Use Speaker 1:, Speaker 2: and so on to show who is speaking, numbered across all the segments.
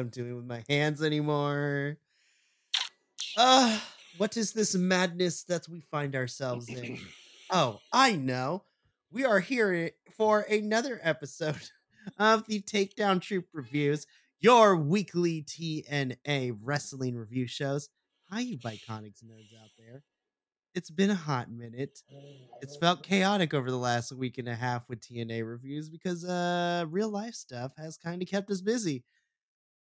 Speaker 1: I'm doing with my hands anymore. Uh, what is this madness that we find ourselves in? Oh, I know. We are here for another episode of the Takedown Troupe Reviews, your weekly TNA wrestling review shows. Hi, you Bi-Conics nerds out there. It's been a hot minute. It's felt chaotic over the last week and a half with TNA reviews because uh real life stuff has kind of kept us busy.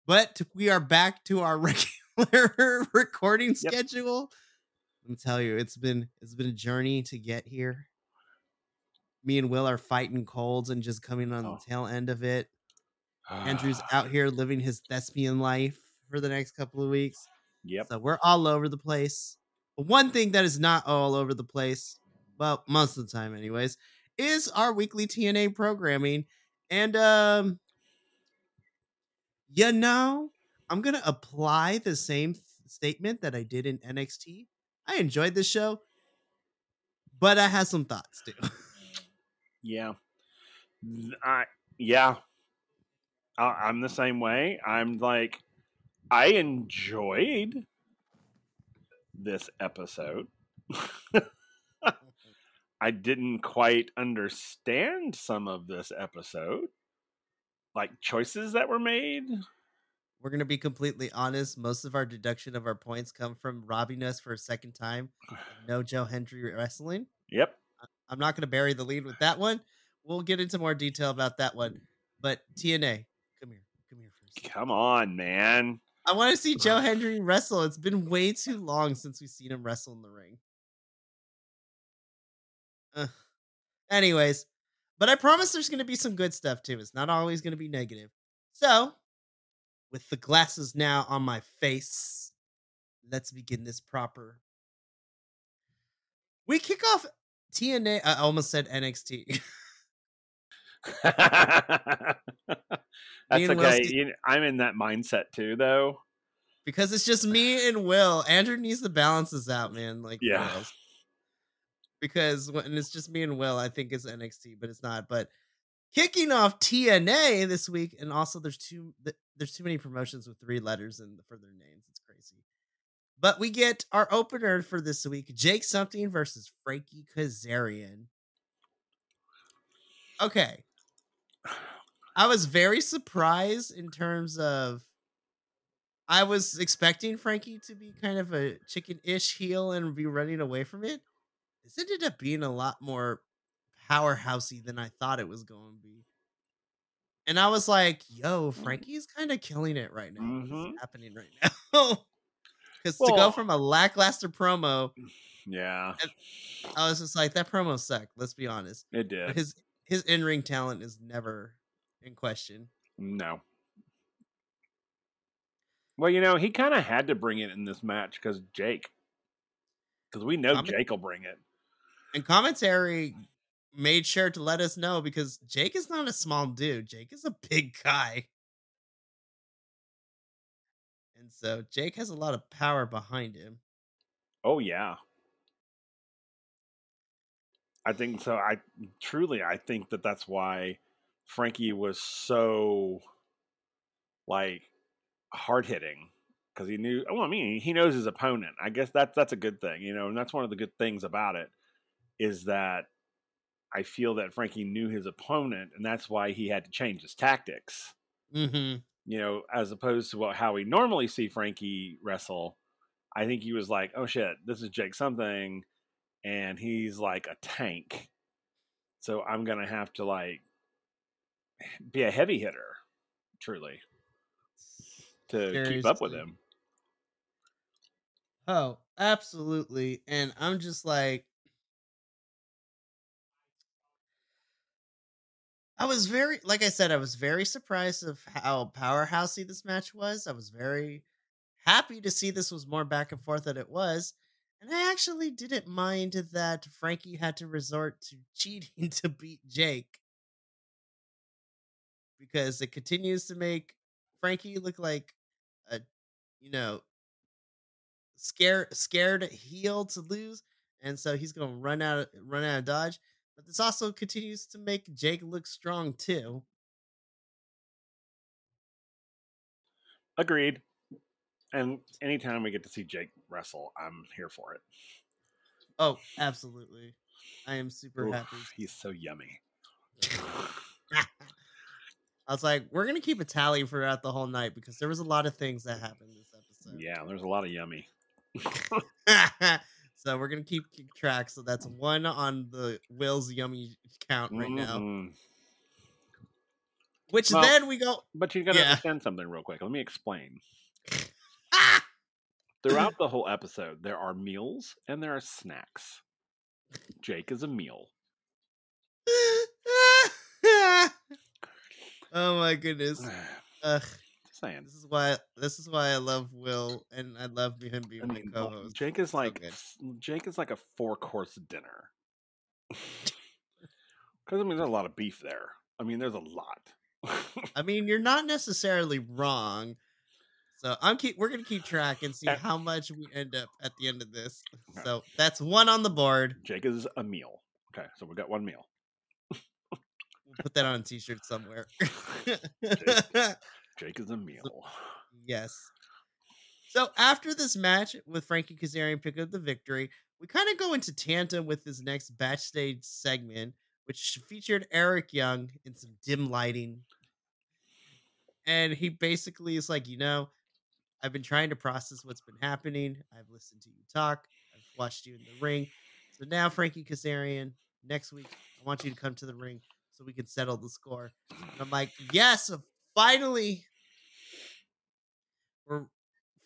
Speaker 1: But we are back to our regular recording
Speaker 2: Yep.
Speaker 1: schedule. Let me tell you, it's been it's been a journey to get here. Me and Will are fighting colds and just coming on
Speaker 2: Oh.
Speaker 1: the tail end of it. Andrew's out here living his thespian life for the next couple of weeks.
Speaker 2: Yep.
Speaker 1: So we're all over the place. But one thing that is not all over the place, well, most of the time, anyways, is our weekly TNA programming. And um you know, I'm gonna apply the same th- statement that I did in NXT. I enjoyed this show, but I had some thoughts too.
Speaker 2: Yeah. I yeah. I, I'm the same way. I'm like, I enjoyed this episode. I didn't quite understand some of this episode, like choices that were made.
Speaker 1: We're gonna be completely honest. Most of our deduction of our points come from robbing us for a second time. No Joe Hendry wrestling.
Speaker 2: Yep.
Speaker 1: I'm not going to bury the lead with that one. We'll get into more detail about that one. But TNA, come here, come here first.
Speaker 2: Come on, man.
Speaker 1: I want to see Joe Hendry wrestle. It's been way too long since we've seen him wrestle in the ring. Ugh. anyways, but I promise there's going to be some good stuff too. It's not always going to be negative. So, with the glasses now on my face, let's begin this proper. We kick off TNA. I almost said NXT.
Speaker 2: That's okay. You I'm in that mindset too, though.
Speaker 1: because it's just me and Will. Andrew needs to balance this out, man. Like,
Speaker 2: Yeah.
Speaker 1: Because when it's just me and Will, I think it's NXT, but it's not. But kicking off TNA this week, and also there's too there's too many promotions with three letters and for their names. It's crazy. But we get our opener for this week: Jake something versus Frankie Kazarian. Okay, I was very surprised in terms of I was expecting Frankie to be kind of a chicken-ish heel and be running away from it. This ended up being a lot more powerhousey than I thought it was going to be. And I was like, yo, Frankie's kind of killing it right now. What's
Speaker 2: Mhm.
Speaker 1: happening right now? Because to go from a lackluster promo,
Speaker 2: Yeah,
Speaker 1: I was just like, that promo sucked. Let's be honest.
Speaker 2: it
Speaker 1: But
Speaker 2: did.
Speaker 1: his his in ring talent is never in question.
Speaker 2: No. Well, you know, he kind of had to bring it in this match because Jake, because we know
Speaker 1: I'm-
Speaker 2: Jake will bring it.
Speaker 1: And commentary made sure to let us know because Jake is not a small dude. Jake is a big guy. And so Jake has a lot of power behind him.
Speaker 2: Oh yeah. I think so. I truly, I think that that's why Frankie was so like hard hitting because he knew. Well, I mean, he knows his opponent. I guess that's that's a good thing, you know, and that's one of the good things about it is that I feel that Frankie knew his opponent, and that's why he had to change his tactics.
Speaker 1: Mm-hmm.
Speaker 2: You know, as opposed to what how we normally see Frankie wrestle. I think he was like, "Oh shit, this is Jake something." and he's like a tank. So I'm gonna have to like be a heavy hitter, truly, to keep up with him.
Speaker 1: Oh, absolutely. And I'm just like, I was very, like I said, I was very surprised of how powerhousey this match was. I was very happy to see this was more back and forth than it was. And I actually didn't mind that Frankie had to resort to cheating to beat Jake because it continues to make Frankie look like a, you know, scared scared heel to lose, and so he's gonna run out run out of dodge. But this also continues to make Jake look strong too.
Speaker 2: Agreed. And anytime we get to see Jake wrestle, I'm here for it.
Speaker 1: Oh, absolutely. I am super
Speaker 2: Oof,
Speaker 1: happy.
Speaker 2: He's so yummy.
Speaker 1: I was like, we're gonna keep a tally throughout the whole night because there was a lot of things that happened this episode.
Speaker 2: yeah, there's a lot of yummy.
Speaker 1: so we're gonna keep, keep track. So that's one on the Will's yummy count right now.
Speaker 2: Mm-mm.
Speaker 1: Which
Speaker 2: Well-
Speaker 1: then we go.
Speaker 2: But you got to
Speaker 1: Yeah.
Speaker 2: understand something real quick. Let me explain.
Speaker 1: Ah!
Speaker 2: Throughout the whole episode, there are meals and there are snacks. Jake is a meal.
Speaker 1: oh my goodness. Ugh,
Speaker 2: saying.
Speaker 1: this is why this is why I love Will and I love him being
Speaker 2: I mean,
Speaker 1: co-host.
Speaker 2: Jake is like
Speaker 1: good.
Speaker 2: Jake is like a four course dinner. Because I mean, there's a lot of beef there. I mean, there's a lot.
Speaker 1: I mean, you're not necessarily wrong. So I'm keep we're gonna keep track and see
Speaker 2: Uh,
Speaker 1: how much we end up at the end of this.
Speaker 2: Okay.
Speaker 1: So that's one on the board.
Speaker 2: Jake is a meal. Okay, so we got one meal.
Speaker 1: Put that on a t-shirt somewhere.
Speaker 2: Jake is a meal.
Speaker 1: yes. So after this match with Frankie Kazarian pick up the victory, we kind of go into tandem with this next backstage segment, which featured Eric Young in some dim lighting. And he basically is like, you know, I've been trying to process what's been happening. I've listened to you talk. I've watched you in the ring. So now, Frankie Kazarian, next week, I want you to come to the ring so we can settle the score. And I'm like, yes, finally. We're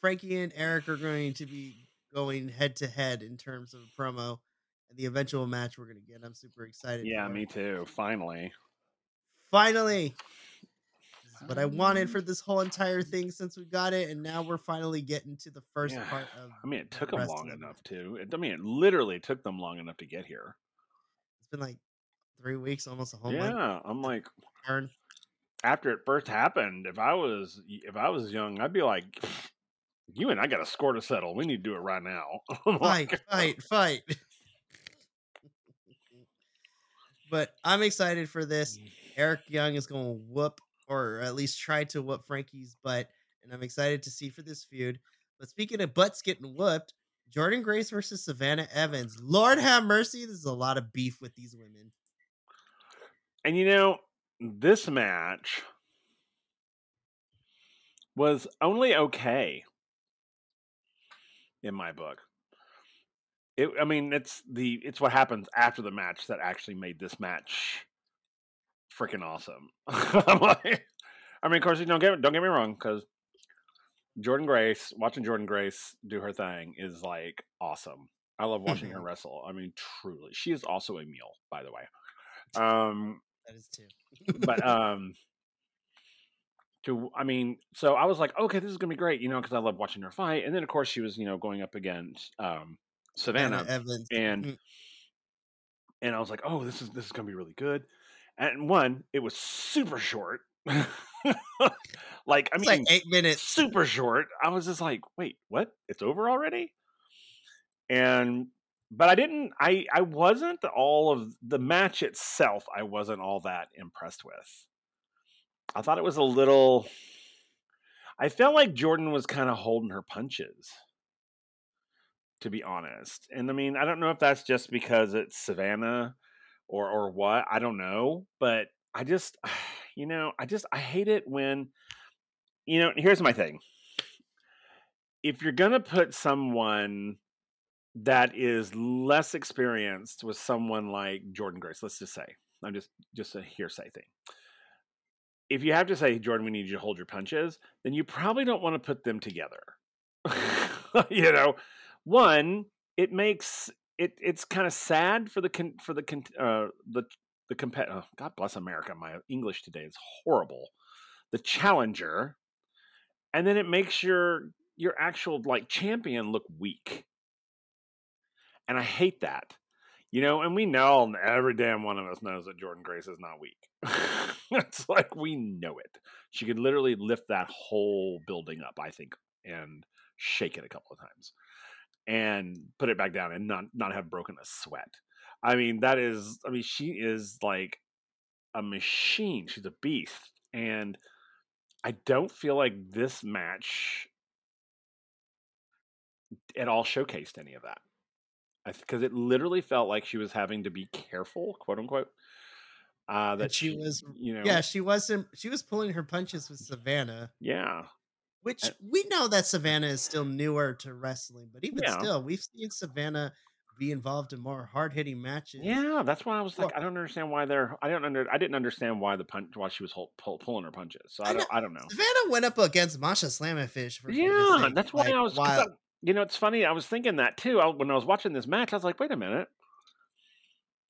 Speaker 1: Frankie and Eric are going to be going head to head in terms of a promo and the eventual match we're going to get. I'm super excited.
Speaker 2: Yeah, me too. Finally.
Speaker 1: Finally. This is what I wanted um for this whole entire thing since we got it, and now we're finally getting to the first
Speaker 2: Yeah.
Speaker 1: part of.
Speaker 2: I mean, it
Speaker 1: the
Speaker 2: took them long enough to. It, I mean, it literally took them long enough to get here.
Speaker 1: It's been like three weeks, almost a whole month.
Speaker 2: yeah, I'm like,
Speaker 1: Turn.
Speaker 2: After it first happened, if I was if I was young, I'd be like, you and I got a score to settle. We need to do it right now.
Speaker 1: Fight, fight, fight. but I'm excited for this.
Speaker 2: Mm.
Speaker 1: Eric Young is going to whoop, or at least try to whoop Frankie's butt, and I'm excited to see for this feud. But speaking of butts getting whooped, Jordynne Grace versus Savannah Evans. Lord have mercy, there's a lot of beef with these women.
Speaker 2: And you know, this match was only okay in my book. It, I mean, it's the it's what happens after the match that actually made this match freaking awesome. Like, I mean, of course, you don't get don't get me wrong, because Jordynne Grace, watching Jordynne Grace do her thing is like awesome. I love watching her wrestle. I mean, truly, she is also a meal, by the way. Um,
Speaker 1: That is too.
Speaker 2: but um to i mean so i was like okay this is gonna be great you know because i love watching her fight and then of course she was you know going up against um savannah
Speaker 1: Evans.
Speaker 2: and
Speaker 1: Mhm.
Speaker 2: and i was like oh this is this is gonna be really good and one it was super short like i
Speaker 1: It's
Speaker 2: mean
Speaker 1: like eight minutes.
Speaker 2: super short i was just like wait what it's over already and but i didn't i i wasn't all of the match itself i wasn't all that impressed with. I thought it was a little i felt like jordynne was kind of holding her punches to be honest. And i mean i don't know if that's just because it's savannah or or what i don't know but i just you know i just i hate it when you know here's my thing. If you're gonna put someone that is less experienced with someone like jordynne grace let's just say i'm just just a hearsay thing. If you have to say jordynne we need you to hold your punches then you probably don't want to put them together. You know? One it makes it it's kind of sad for the con, for the con, uh the the comp- oh, god bless america my english today is horrible. The challenger and then it makes your your actual like champion look weak and i hate that you know and we know every damn one of us knows that jordynne grace is not weak. It's like we know it. She could literally lift that whole building up i think and shake it a couple of times and put it back down and not not have broken a sweat. I mean that is i mean she is like a machine. She's a beast and I don't feel like this match at all showcased any of that. Because it literally felt like she was having to be careful, quote unquote. Uh, that
Speaker 1: And she was
Speaker 2: you know,
Speaker 1: yeah, she wasn't she was pulling her punches with Savannah,
Speaker 2: yeah,
Speaker 1: which
Speaker 2: Uh,
Speaker 1: we know that Savannah is still newer to wrestling, but even
Speaker 2: Yeah.
Speaker 1: still, we've seen Savannah be involved in more hard-hitting matches.
Speaker 2: yeah. That's why I was like,
Speaker 1: Well-
Speaker 2: I don't understand why they're. I don't under. I didn't understand why the punch, why she was pull, pulling her punches. So I,
Speaker 1: I
Speaker 2: don't.
Speaker 1: know-
Speaker 2: I don't know.
Speaker 1: Savannah went up against Masha Slamovich for
Speaker 2: Yeah, that's why
Speaker 1: like,
Speaker 2: I was.
Speaker 1: while-
Speaker 2: I- you know, it's funny. I was thinking that too. I, when I was watching this match, I was like, wait a minute.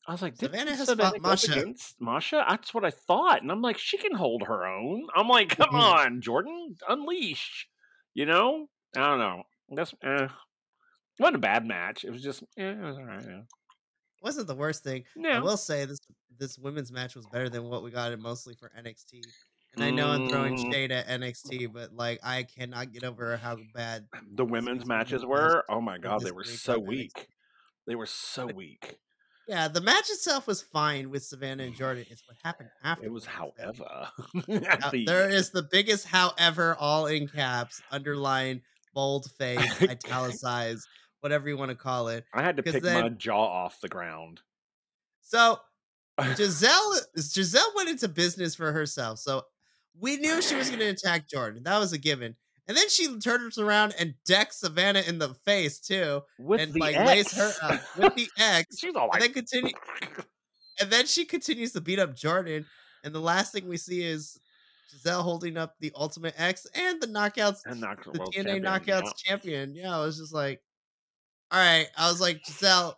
Speaker 2: I was like,
Speaker 1: Savannah has
Speaker 2: Savannah
Speaker 1: fought Masha.
Speaker 2: against Masha. That's what I thought, and I'm like, she can hold her own. I'm like, come
Speaker 1: Mhm.
Speaker 2: on, Jordynne, unleash. You know, I don't know. That's eh. It wasn't a bad match. It was just, eh, it was all right. Yeah.
Speaker 1: wasn't the worst thing. I will say this this women's match was better than what we got it mostly for NXT. And I know I'm throwing
Speaker 2: Mm.
Speaker 1: shade at NXT, but like I cannot get over how bad
Speaker 2: the women's matches were. Oh my god, they were so weak. They were so weak.
Speaker 1: Yeah, the match itself was fine with Savannah and Jordynne. It's what happened after.
Speaker 2: It was, however,
Speaker 1: Uh, there is the biggest however all in caps, underline, bold face, italicized, whatever you want to call it.
Speaker 2: I had to pick my jaw off the ground.
Speaker 1: So Gisele Gisele went into business for herself. So we knew she was going to attack Jordynne. That was a given. And then she turns around and decks Savannah in the face too,
Speaker 2: With
Speaker 1: and like
Speaker 2: X.
Speaker 1: lays her up with the X.
Speaker 2: She's all
Speaker 1: And then continue, and then she continues to beat up Jordynne. And the last thing we see is Gisele holding up the Ultimate X and the knockouts,
Speaker 2: and knocked the
Speaker 1: TNA
Speaker 2: champion,
Speaker 1: knockouts
Speaker 2: yeah.
Speaker 1: champion. Yeah, I was just like, all right. I was like, Gisele,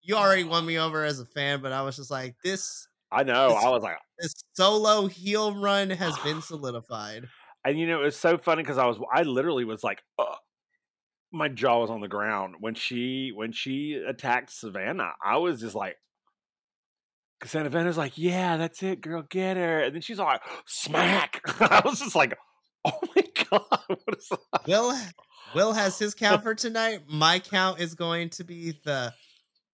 Speaker 1: you already won me over as a fan, but I was just like, this
Speaker 2: I know.
Speaker 1: It's-
Speaker 2: I was like,
Speaker 1: this solo heel run has been solidified.
Speaker 2: and you know, it was so funny because I was, I literally was like, uh, my jaw was on the ground when she when she attacked Savannah. I was just like, because Savannah's like, yeah, that's it, girl, get her, and then she's all like, smack. I was just like, oh my god, what is that?
Speaker 1: Will Will has his count for tonight. My count is going to be the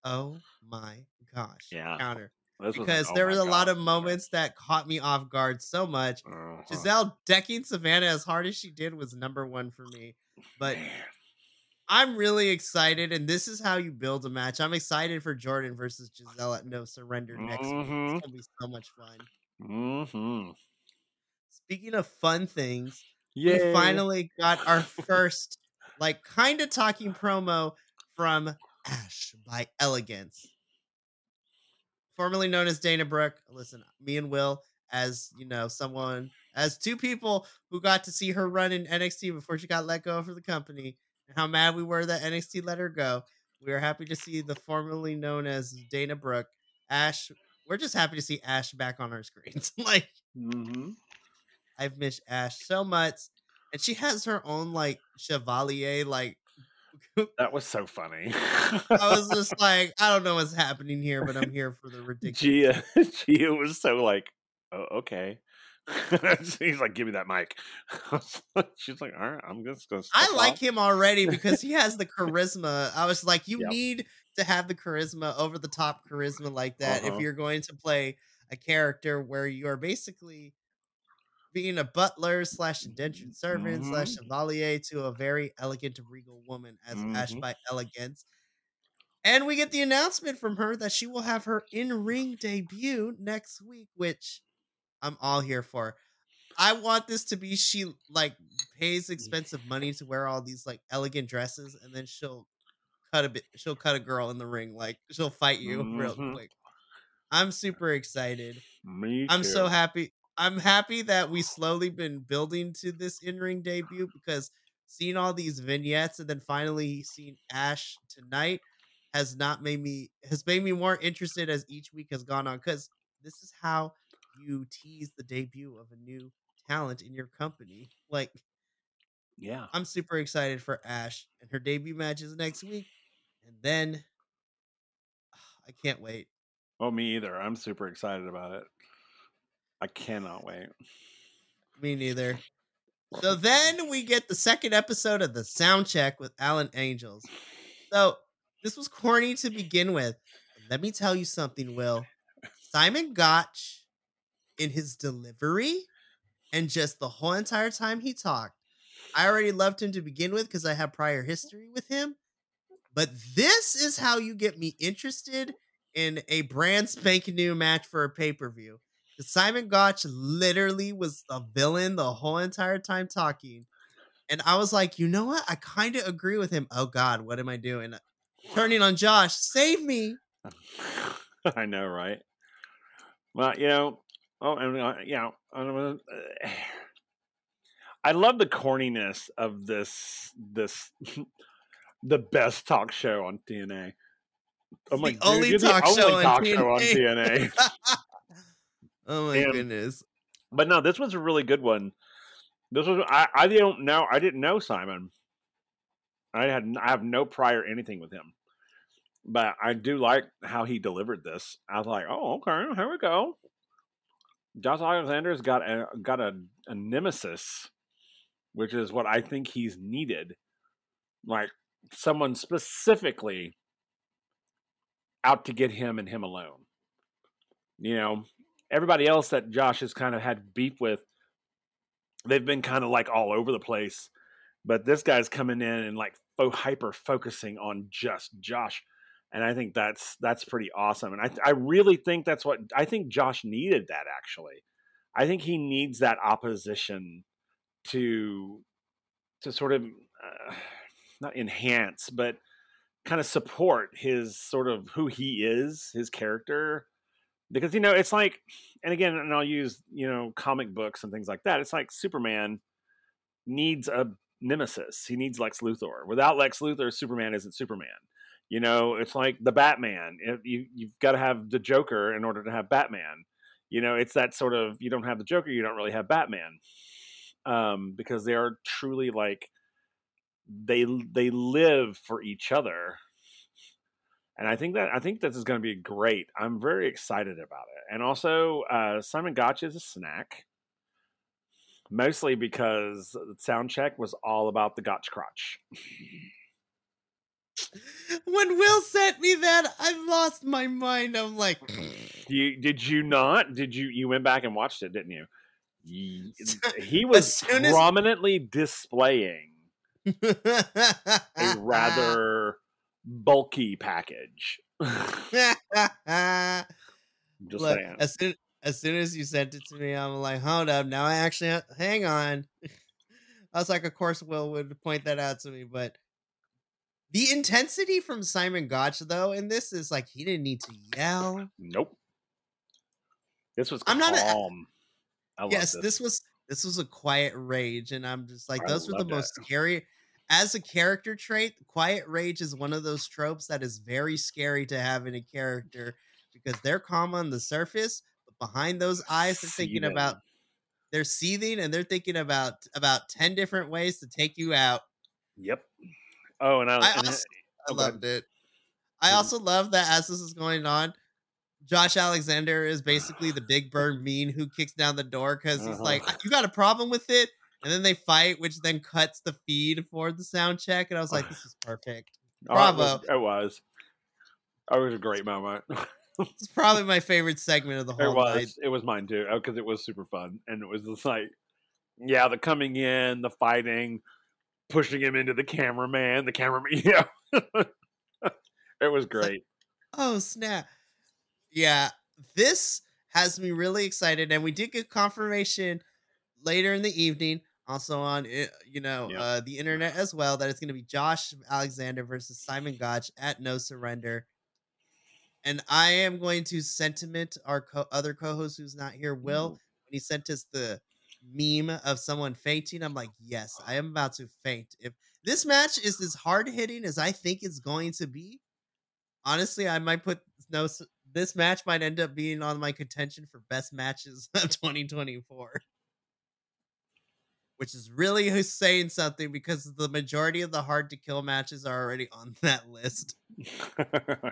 Speaker 1: oh my gosh
Speaker 2: Yeah,
Speaker 1: counter
Speaker 2: This an,
Speaker 1: because
Speaker 2: "Oh
Speaker 1: there
Speaker 2: my
Speaker 1: was a lot of moments that caught me off guard so much.
Speaker 2: Uh-huh.
Speaker 1: Gisele decking Savannah as hard as she did was number one for me. But
Speaker 2: Man.
Speaker 1: I'm really excited, and this is how you build a match. I'm excited for Jordynne versus Gisele at No Surrender next week. It's gonna be so much fun.
Speaker 2: Mm-hmm.
Speaker 1: Speaking of fun things,
Speaker 2: Yeah.
Speaker 1: we finally got our first like kind of talking promo from Ash by Elegance. Formerly known as Dana Brooke. Listen, me and Will, as you know, someone as two people who got to see her run in NXT before she got let go for the company, and how mad we were that NXT let her go. We are happy to see the formerly known as Dana Brooke, Ash. We're just happy to see Ash back on our screens. like
Speaker 2: Mm-hmm.
Speaker 1: I've missed Ash so much. And she has her own like chevalier, like
Speaker 2: That was so funny.
Speaker 1: I was just like, I don't know what's happening here, but I'm here for the ridiculous.
Speaker 2: Gia, Gia was so like, oh, okay. He's like, give me that mic. She's like, all right, I'm just gonna.
Speaker 1: I
Speaker 2: step
Speaker 1: like
Speaker 2: off."
Speaker 1: him already because he has the charisma. I was like, you
Speaker 2: Yep.
Speaker 1: need to have the charisma, over the top charisma like that
Speaker 2: Uh-huh.
Speaker 1: if you're going to play a character where you are basically being a butler slash indentured servant slash
Speaker 2: Mhm.
Speaker 1: chevalier to a very elegant regal woman as Ash
Speaker 2: Mhm.
Speaker 1: by Elegance. And we get the announcement from her that she will have her in ring debut next week, which I'm all here for. I want this to be she like pays expensive money to wear all these like elegant dresses, and then she'll cut a bit. She'll cut a girl in the ring, like she'll fight you real
Speaker 2: Mhm.
Speaker 1: quick. I'm super excited.
Speaker 2: Me too.
Speaker 1: I'm so happy. I'm happy that we slowly been building to this in-ring debut because seeing all these vignettes and then finally seeing Ash tonight has not made me has made me more interested as each week has gone on because this is how you tease the debut of a new talent in your company. Like
Speaker 2: Yeah.
Speaker 1: I'm super excited for Ash and her debut matches next week, and then I can't wait.
Speaker 2: Oh, me either. I'm super excited about it. I cannot wait.
Speaker 1: Me neither. So then we get the second episode of the sound check with Alan Angels. So this was corny to begin with. Let me tell you something, Will. Simon Gotch, in his delivery and just the whole entire time he talked, I already loved him to begin with because I have prior history with him. But this is how you get me interested in a brand spanking new match for a pay per view. Simon Gotch literally was a villain the whole entire time talking. And I was like, you know what? I kind of agree with him. Oh God, what am I doing? Turning on Josh, save me.
Speaker 2: I know, right? Well, you know, oh, and uh, you know, uh, I love the corniness of this this the best talk show on TNA.
Speaker 1: I'm like, the only talk,
Speaker 2: the
Speaker 1: show,
Speaker 2: only
Speaker 1: on
Speaker 2: talk show on TNA.
Speaker 1: oh my
Speaker 2: And-
Speaker 1: goodness.
Speaker 2: but no, this was a really good one. This was I, I didn't know I didn't know Simon. I had I have no prior anything with him, but I do like how he delivered this. I was like, oh okay, here we go. Josh Alexander's got a got a, a nemesis, which is what I think he's needed. Like someone specifically out to get him and him alone. You know, everybody else that Josh has kind of had beef with, they've been kind of like all over the place. But this guy's coming in and like fo- hyper focusing on just Josh, and I think that's that's pretty awesome. And I I really think that's what I think Josh needed that actually. I think he needs that opposition to to sort of uh, not enhance, but kind of support his sort of who he is, his character. Because you know, it's like, and again, and I'll use you know comic books and things like that. It's like Superman needs a nemesis. He needs Lex Luthor. Without Lex Luthor, Superman isn't Superman. You know, it's like the Batman. If you you've got to have the Joker in order to have Batman. You know, it's that sort of you don't have the Joker, you don't really have Batman, um, because they are truly like they they live for each other and i think that i think this is going to be great. I'm very excited about it. And also uh, simon gotch is a snack. Mostly because the sound check was all about the gotch crotch.
Speaker 1: When Will sent me that, I lost my mind. I'm like,
Speaker 2: you did you not? Did you you went back and watched it didn't you? He was
Speaker 1: soon as-
Speaker 2: prominently displaying a rather bulky package just
Speaker 1: Look,
Speaker 2: saying
Speaker 1: as soon as soon as you sent it to me, I'm like, hold up, now I actually ha- hang on. I was like, of course, Will would point that out to me, but the intensity from Simon Gotch though in this is like he didn't need to yell.
Speaker 2: Nope. This was
Speaker 1: I'm not a-
Speaker 2: calm. I love
Speaker 1: yes,
Speaker 2: this.
Speaker 1: this was this was a quiet rage, and I'm just like,
Speaker 2: I
Speaker 1: those were the
Speaker 2: loved it.
Speaker 1: most scary. As a character trait, quiet rage is one of those tropes that is very scary to have in a character because they're calm on the surface, but behind those eyes, they're thinking
Speaker 2: Seething.
Speaker 1: about they're seething and they're thinking about about 10 different ways to take you out.
Speaker 2: Yep. Oh, and I,
Speaker 1: I also- I
Speaker 2: oh,
Speaker 1: loved it. I
Speaker 2: Mhm.
Speaker 1: also love that as this is going on, Josh Alexander is basically the big bird mean who kicks down the door because he's
Speaker 2: Uh-huh.
Speaker 1: like, You got a problem with it? And then they fight, which then cuts the feed for the sound check. And I was like, This is perfect.
Speaker 2: Oh, it was-
Speaker 1: bravo.
Speaker 2: It was. It was a great moment.
Speaker 1: It's probably my favorite segment of the whole it
Speaker 2: was.
Speaker 1: night.
Speaker 2: It was mine too oh, because it was super fun, and it was just like, yeah, the coming in, the fighting, pushing him into the cameraman, the cameraman. Yeah, it was great.
Speaker 1: Oh snap! Yeah, this has me really excited, and we did get confirmation later in the evening, also on you know
Speaker 2: Yeah.
Speaker 1: uh, the internet as well, that it's going to be Josh Alexander versus Simon Gotch at No Surrender. And I am going to sentiment our co- other co-host who's not here, Will, when he sent us the meme of someone fainting. I'm like, yes, I am about to faint. If this match is as hard hitting as I think it's going to be, honestly, I might put no. This match might end up being on my contention for best matches of 2024, which is really saying something because the majority of the hard to kill matches are already on that list.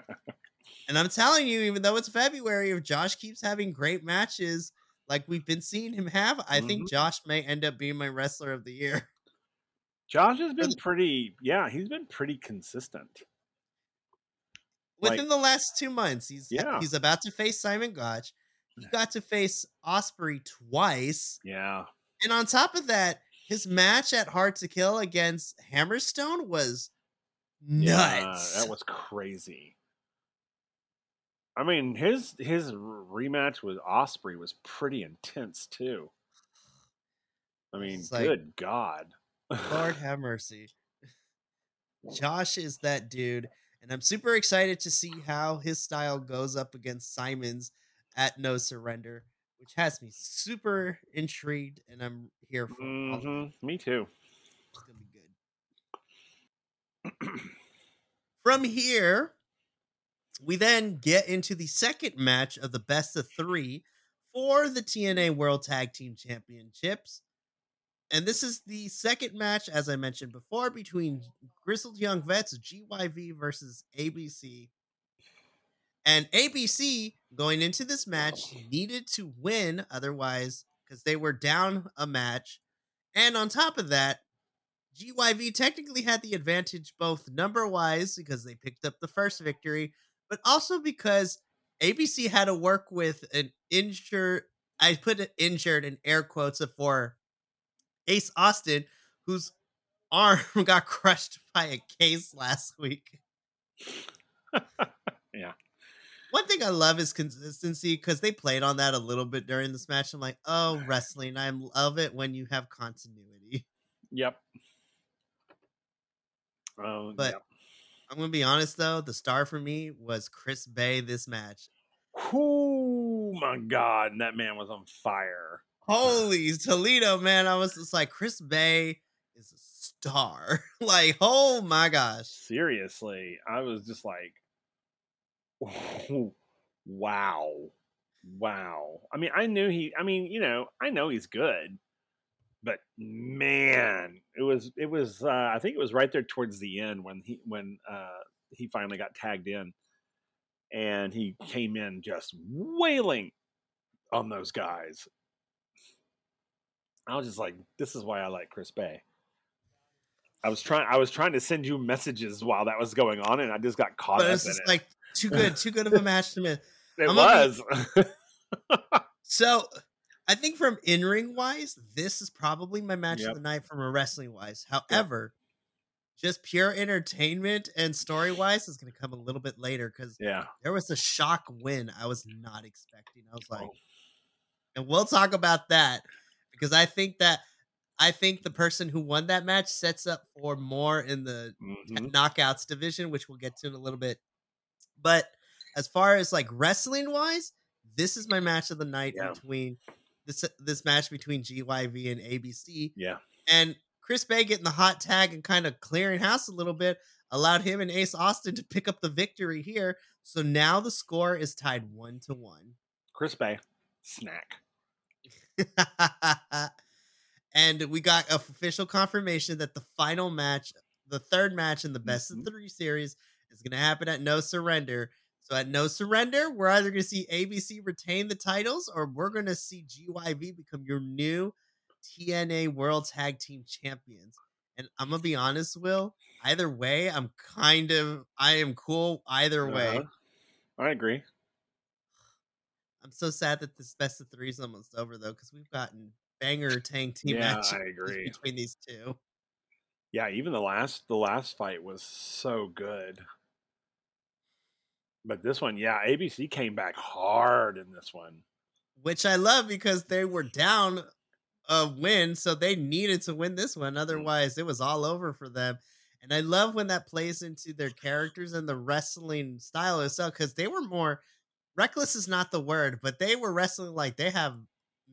Speaker 1: And I'm telling you, even though it's February, if Josh keeps having great matches like we've been seeing him have, I think
Speaker 2: Mhm.
Speaker 1: Josh may end up being my wrestler of the year.
Speaker 2: Josh has been pretty. Yeah, he's been pretty consistent. Like-
Speaker 1: Within the last two months, he's
Speaker 2: Yeah.
Speaker 1: he's about to face Simon Gotch. He got to face Ospreay twice,
Speaker 2: Yeah,
Speaker 1: And on top of that, his match at Hard to Kill against Hammerstone was nuts.
Speaker 2: Yeah, that was crazy. I mean, his his rematch with Ospreay was pretty intense too. I mean,
Speaker 1: like-
Speaker 2: good God.
Speaker 1: Lord have mercy. Josh is that dude, and I'm super excited to see how his style goes up against Simon's at No Surrender, which has me super intrigued, and I'm here for all of it.
Speaker 2: hmm Me too.
Speaker 1: It's gonna be good. From here, we then get into the second match of the best of three for the TNA World Tag Team Championships. And this is the second match, as I mentioned before, between Grizzled Young Vets GYV versus ABC. And ABC, going into this match, needed to win otherwise, because they were down a match. And on top of that, GYV technically had the advantage both number wise because they picked up the first victory, but also because ABC had to work with an injured, I put it injured in air quotes uh, for Ace Austin, whose arm got crushed by a case last week.
Speaker 2: Yeah.
Speaker 1: One thing I love is consistency because they played on that a little bit during this match. I'm like, oh, wrestling. I love it when you have continuity.
Speaker 2: Yep. Um,
Speaker 1: But
Speaker 2: yep.
Speaker 1: I'm gonna be honest though, the star for me was Chris Bey this match.
Speaker 2: Oh my God, that man was on fire.
Speaker 1: Holy Toledo, man. I was just like, Chris Bey is a star. like, oh my gosh.
Speaker 2: Seriously, I was just like, wow, wow. I mean, I knew he. I mean, you know, I know he's good, but man, it was it was. Uh, I think it was right there towards the end when he when uh, he finally got tagged in, and he came in just wailing on those guys. I was just like, this is why I like Chris Bey. I was trying. I was trying to send you messages while that was going on, and I just got caught
Speaker 1: But
Speaker 2: up in it.
Speaker 1: like too good, too good of a match to miss.
Speaker 2: it
Speaker 1: I'm
Speaker 2: was.
Speaker 1: So I think from in ring wise, this is probably my match
Speaker 2: Yep.
Speaker 1: of the night from a wrestling wise. However, just pure entertainment and story wise is gonna come a little bit later because
Speaker 2: yeah.
Speaker 1: there was a shock win I was not expecting. I was like,
Speaker 2: Oh,
Speaker 1: and we'll talk about that because I think that I think the person who won that match sets up for more in the
Speaker 2: mhm.
Speaker 1: knockouts division, which we'll get to in a little bit. But as far as like wrestling wise, this is my match of the night
Speaker 2: Yeah.
Speaker 1: between this this match between GYV and ABC,
Speaker 2: Yeah.
Speaker 1: and Chris Bey getting the hot tag and kind of clearing house a little bit allowed him and Ace Austin to pick up the victory here. So now the score is tied one to one.
Speaker 2: Chris Bey, snack.
Speaker 1: and we got official confirmation that the final match, the third match in the best
Speaker 2: Mhm.
Speaker 1: of three series, is going to happen at No Surrender. So at No Surrender, we're either going to see ABC retain the titles or we're going to see GYV become your new TNA World Tag Team Champions. And I'm going to be honest, Will, either way, I'm kind of, I am cool either way.
Speaker 2: Uh-huh. I agree.
Speaker 1: I'm so sad that this best of three is almost over though, because we've gotten banger tag team
Speaker 2: Yeah,
Speaker 1: matches
Speaker 2: I agree.
Speaker 1: between these two.
Speaker 2: Yeah, even the last the last fight was so good. But this one, yeah, ABC came back hard in this one.
Speaker 1: which I love because they were down a win, so they needed to win this one. Mm-hmm. Otherwise, it was all over for them. And I love when that plays into their characters and the wrestling style itself because they were more reckless is not the word, but they were wrestling like they have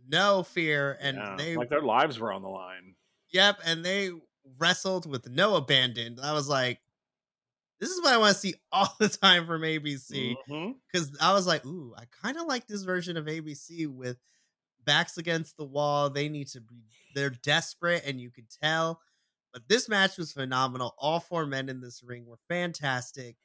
Speaker 1: no fear and
Speaker 2: Yeah,
Speaker 1: they
Speaker 2: like their lives were on the line.
Speaker 1: yep, and they wrestled with no abandon. I was like, this is what I want to see all the time from ABC because mm-hmm. I was like, ooh, I kind of like this version of ABC with backs against the wall. They need to be, they're desperate, and you could tell. But this match was phenomenal. All four men in this ring were fantastic.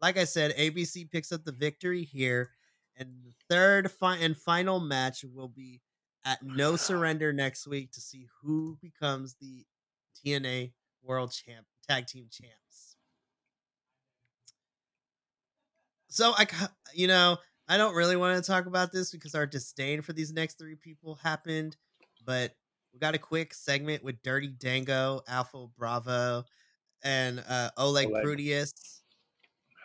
Speaker 1: Like I said, ABC picks up the victory here, and the third fi- and final match will be at No Surrender next week to see who becomes the TNA World Champ Tag Team Champs. So I, you know, I don't really want to talk about this because our disdain for these next three people happened, but we got a quick segment with Dirty Dango, Alpha Bravo, and uh, Oleg,
Speaker 2: Oleg.
Speaker 1: Prudius.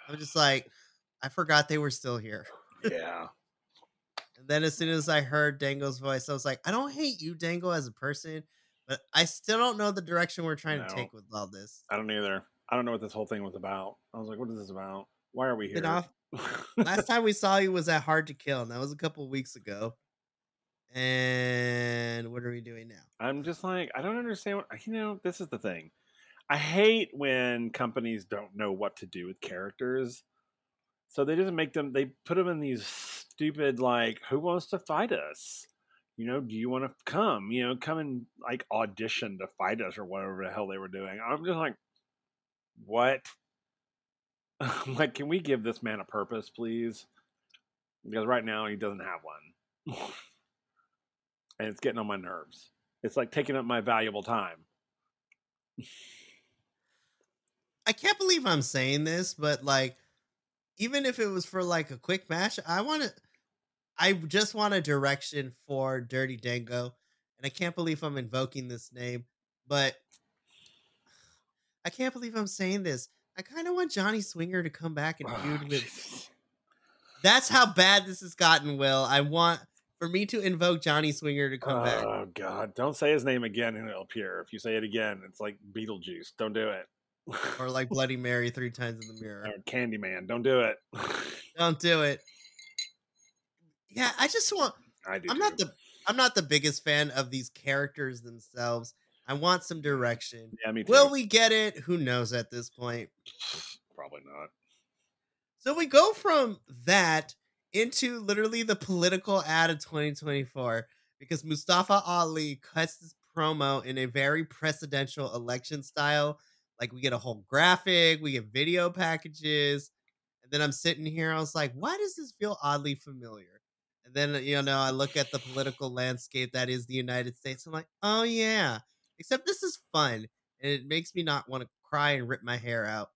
Speaker 1: I'm just like, I forgot they were still here.
Speaker 2: Yeah.
Speaker 1: And then as soon as I heard Dango's voice, I was like, I don't hate you, Dango, as a person, but I still don't know the direction we're trying to take with all this.
Speaker 2: I don't either. I don't know what this whole thing was about. I was like, what is this about? Why are we
Speaker 1: Been
Speaker 2: here?
Speaker 1: off- Last time we saw you was at Hard to Kill, and that was a couple weeks ago. And what are we doing now?
Speaker 2: I'm just like, I don't understand what, you know, this is the thing. I hate when companies don't know what to do with characters. So they just make them, they put them in these stupid, like, who wants to fight us? You know, do you want to come? You know, come and like audition to fight us or whatever the hell they were doing. I'm just like, what? I'm like, can we give this man a purpose, please? Because right now he doesn't have one. and it's getting on my nerves. It's like taking up my valuable time.
Speaker 1: I can't believe I'm saying this, but like, even if it was for like a quick match, I want to. I just want a direction for Dirty Dango, and I can't believe I'm invoking this name, but I can't believe I'm saying this. I kind of want Johnny Swinger to come back and feud with. That's how bad this has gotten, Will. I want for me to invoke Johnny Swinger to come back.
Speaker 2: Oh God! Don't say his name again, and it'll appear. If you say it again, it's like Beetlejuice. Don't do it.
Speaker 1: Or like Bloody Mary three times in the mirror.
Speaker 2: or Candyman. Don't do it.
Speaker 1: Don't do it. Yeah, I just want
Speaker 2: I do.
Speaker 1: I'm not the I'm not the biggest fan of these characters themselves. I want some direction.
Speaker 2: Yeah, me too.
Speaker 1: Will we get it? Who knows at this point.
Speaker 2: Probably not.
Speaker 1: So we go from that into literally the political ad of 2024 because Mustafa Ali cuts his promo in a very presidential election style. Like we get a whole graphic, we get video packages, and then I'm sitting here. I was like, why does this feel oddly familiar? And then you know, I look at the political landscape that is the United States. I'm like, oh yeah. Except this is fun, and it makes me not want to cry and rip my hair out.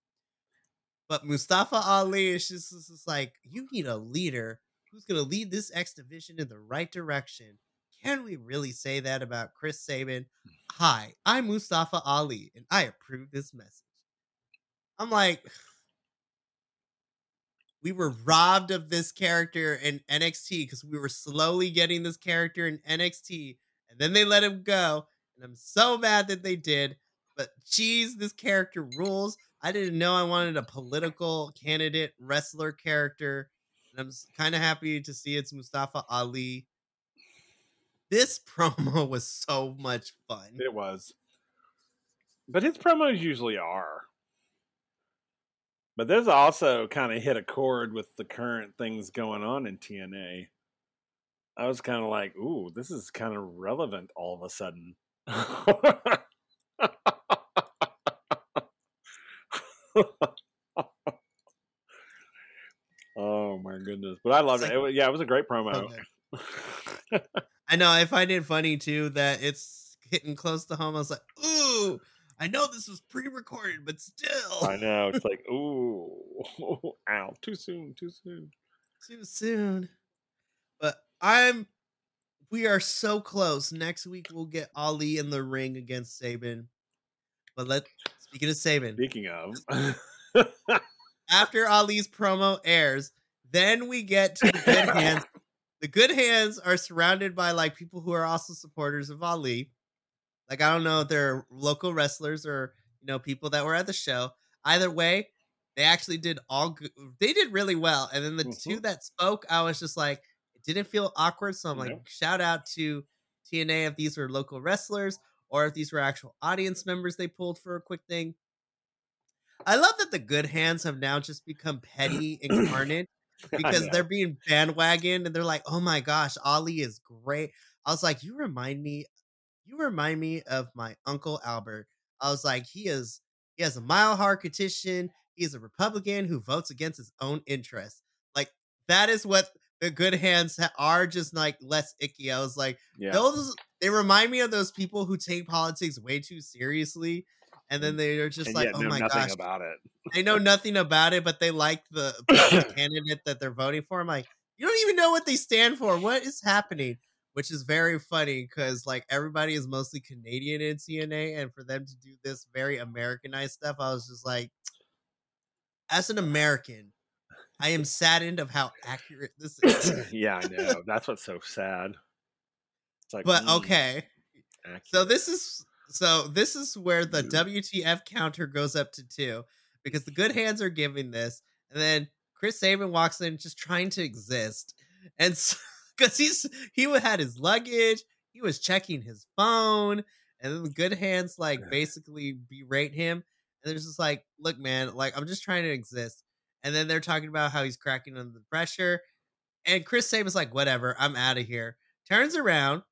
Speaker 1: But Mustafa Ali is just, it's just like, you need a leader who's going to lead this X division in the right direction. Can we really say that about Chris Sabin? Hmm. Hi, I'm Mustafa Ali, and I approve this message. I'm like, we were robbed of this character in NXT because we were slowly getting this character in NXT, and then they let him go. And I'm so mad that they did. But geez, this character rules. I didn't know I wanted a political candidate wrestler character. And I'm kind of happy to see it's Mustafa Ali. This promo was so much fun.
Speaker 2: It was. But his promos usually are. But this also kind of hit a chord with the current things going on in TNA. I was kind of like, ooh, this is kind of relevant all of a sudden. oh my goodness. But I loved
Speaker 1: It's
Speaker 2: it. it was, yeah, it was a great promo.
Speaker 1: Okay. I know. I find it funny too that it's hitting close to home. I was like, ooh, I know this was pre recorded, but still.
Speaker 2: I know. It's like, ooh, ow, too soon, too soon.
Speaker 1: too soon. But I'm we are so close. Next week we'll get Ali in the ring against Sabin. But let speaking of Sabin,
Speaker 2: Speaking of,
Speaker 1: after Ali's promo airs, then we get to the good hands. The good hands are surrounded by like people who are also supporters of Ali. Like I don't know if they're local wrestlers or you know people that were at the show. Either way, they actually did all good. They did really well. And then the two
Speaker 2: Mhm.
Speaker 1: that spoke, I was just like, didn't feel awkward. So I'm like,
Speaker 2: No.
Speaker 1: shout out to TNA if these were local wrestlers or if these were actual audience members they pulled for a quick thing. I love that the good hands have now just become petty incarnate because they're being bandwagoned and they're like, oh my gosh, Ali is great. I was like, you remind me, you remind me of my uncle Albert. I was like, he is, he has a mile hard petition. He's a Republican who votes against his own interests. Like that is what the good hands are. Just like less icky. I was like,
Speaker 2: yeah.
Speaker 1: those they remind me of those people who take politics way too seriously. And then mm, they're just
Speaker 2: and
Speaker 1: like, oh my gosh,
Speaker 2: about it.
Speaker 1: they know nothing about it, but they like the, the candidate that they're voting for. I'm like, you don't even know what they stand for. What is happening? which is very funny because like everybody is mostly Canadian in TNA, and for them to do this very Americanized stuff, I was just like, as an American, I am saddened of how accurate this is.
Speaker 2: yeah, I know. That's what's so sad. It's like,
Speaker 1: but
Speaker 2: mm,
Speaker 1: okay,
Speaker 2: accurate.
Speaker 1: so this is so this is where the WTF counter goes up to two because the good hands are giving this, and then Chris Sabin walks in just trying to exist, and because he's he had his luggage, he was checking his phone, and then the good hands like basically berate him, and they're just like, "Look, man, like I'm just trying to exist," and then they're talking about how he's cracking under the pressure, and Chris Sabin's like, "Whatever, I'm out of here." Turns around,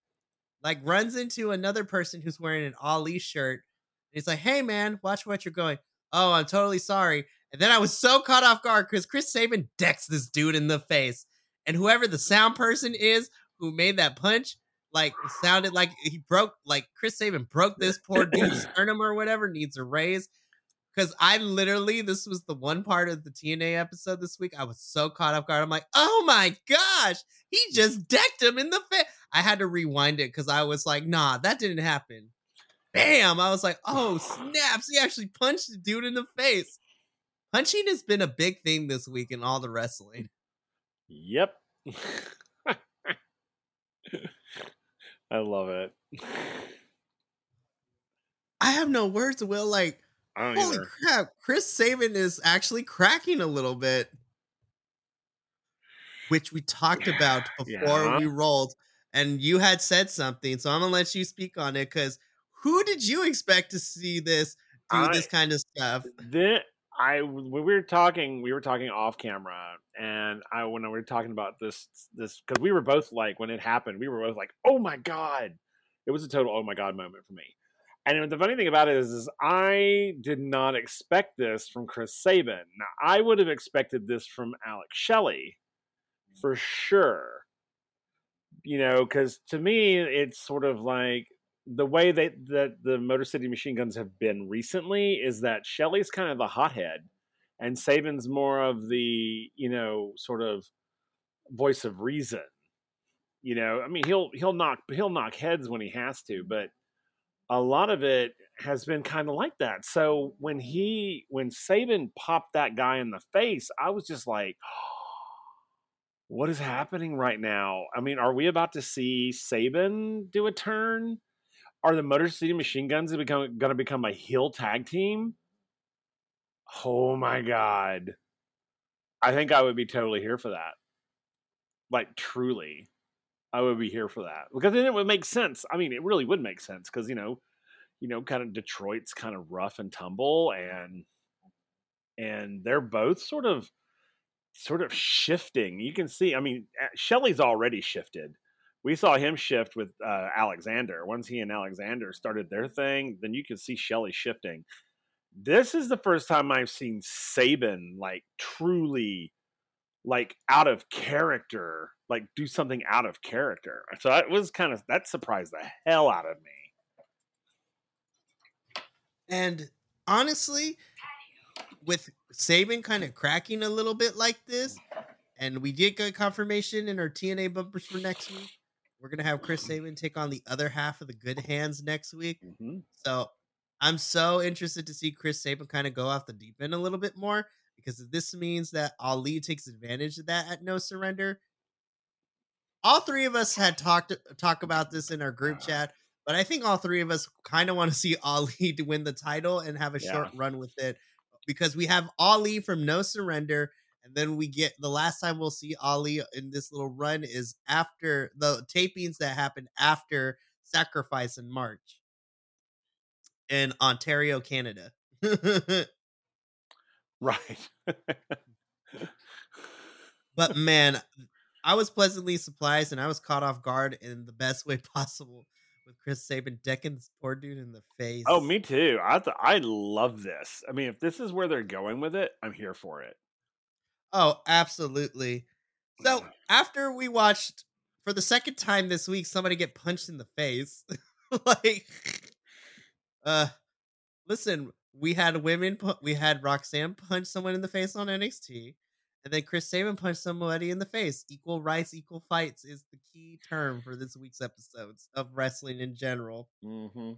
Speaker 1: like runs into another person who's wearing an Ali shirt. And he's like, "Hey, man, watch what you're going." Oh, I'm totally sorry. And then I was so caught off guard because Chris Sabin decks this dude in the face, and whoever the sound person is who made that punch, like sounded like he broke, like Chris Sabin broke this poor dude's sternum or whatever, needs a raise. Because I literally, this was the one part of the TNA episode this week. I was so caught off guard. I'm like, oh my gosh, he just decked him in the face. I had to rewind it because I was like, nah, that didn't happen. Bam! I was like, oh snaps, he actually punched the dude in the face. Punching has been a big thing this week in all the wrestling.
Speaker 2: Yep. I love it.
Speaker 1: I have no words, Will. Like,
Speaker 2: I
Speaker 1: holy
Speaker 2: either.
Speaker 1: crap, Chris Sabin is actually cracking a little bit. Which we talked about before
Speaker 2: Yeah.
Speaker 1: we rolled, and you had said something, so I'm gonna let you speak on it because who did you expect to see this do
Speaker 2: I-
Speaker 1: this kind of stuff?
Speaker 2: Then I when we were talking, we were talking off camera, and I when we were talking about this this because we were both like when it happened, we were both like, oh my god, it was a total oh my god moment for me. And the funny thing about it is, is I did not expect this from Chris Sabin. Now I would have expected this from Alex Shelley, for sure. You know, because to me, it's sort of like the way that that the Motor City Machine Guns have been recently is that Shelley's kind of the hothead, and Sabin's more of the you know sort of voice of reason. You know, I mean he'll he'll knock he'll knock heads when he has to, but a lot of it has been kind of like that. So when he when Sabin popped that guy in the face, I was just like. What is happening right now? I mean, are we about to see Sabin do a turn? are the Motor City Machine Guns become going to become a heel tag team? Oh my god! I think I would be totally here for that. Like truly, I would be here for that because then it would make sense. I mean, it really would make sense because you know, you know, kind of Detroit's kind of rough and tumble, and and they're both sort of sort of shifting. You can see. I mean, Shelley's already shifted we saw him shift with uh, Alexander. Once he and Alexander started their thing, then you could see Shelley shifting. This is the first time I've seen Sabin like truly like out of character, like do something out of character. So that was kind of that surprised the hell out of me.
Speaker 1: And honestly, with Sabin kind of cracking a little bit like this, and we did get confirmation in our TNA bumpers for next week. We're gonna have Chris Sabin take on the other half of the Good Hands next week.
Speaker 2: Mm-hmm.
Speaker 1: So I'm so interested to see Chris Sabin kind of go off the deep end a little bit more because this means that Ali takes advantage of that at No Surrender. All three of us had talked talk about this in our group chat, but I think all three of us kind of want to see Ali to win the title and have a
Speaker 2: Yeah.
Speaker 1: short run with it because we have Ali from No Surrender and then we get the last time we'll see Ali in this little run is after the tapings that happened after Sacrifice in March in Ontario, Canada.
Speaker 2: Right.
Speaker 1: but man, I was pleasantly surprised and I was caught off guard in the best way possible with Chris Sabin decking this poor dude in the face.
Speaker 2: oh, me too. I th- I love this. I mean, if this is where they're going with it, I'm here for it.
Speaker 1: Oh, absolutely. So after we watched for the second time this week somebody get punched in the face, like, uh, listen, we had women, pu- we had Roxanne punch someone in the face on NXT, And then Chris Sabin punched somebody in the face. Equal rights, equal fights is the key term for this week's episodes of wrestling in general.
Speaker 2: Mm-hmm.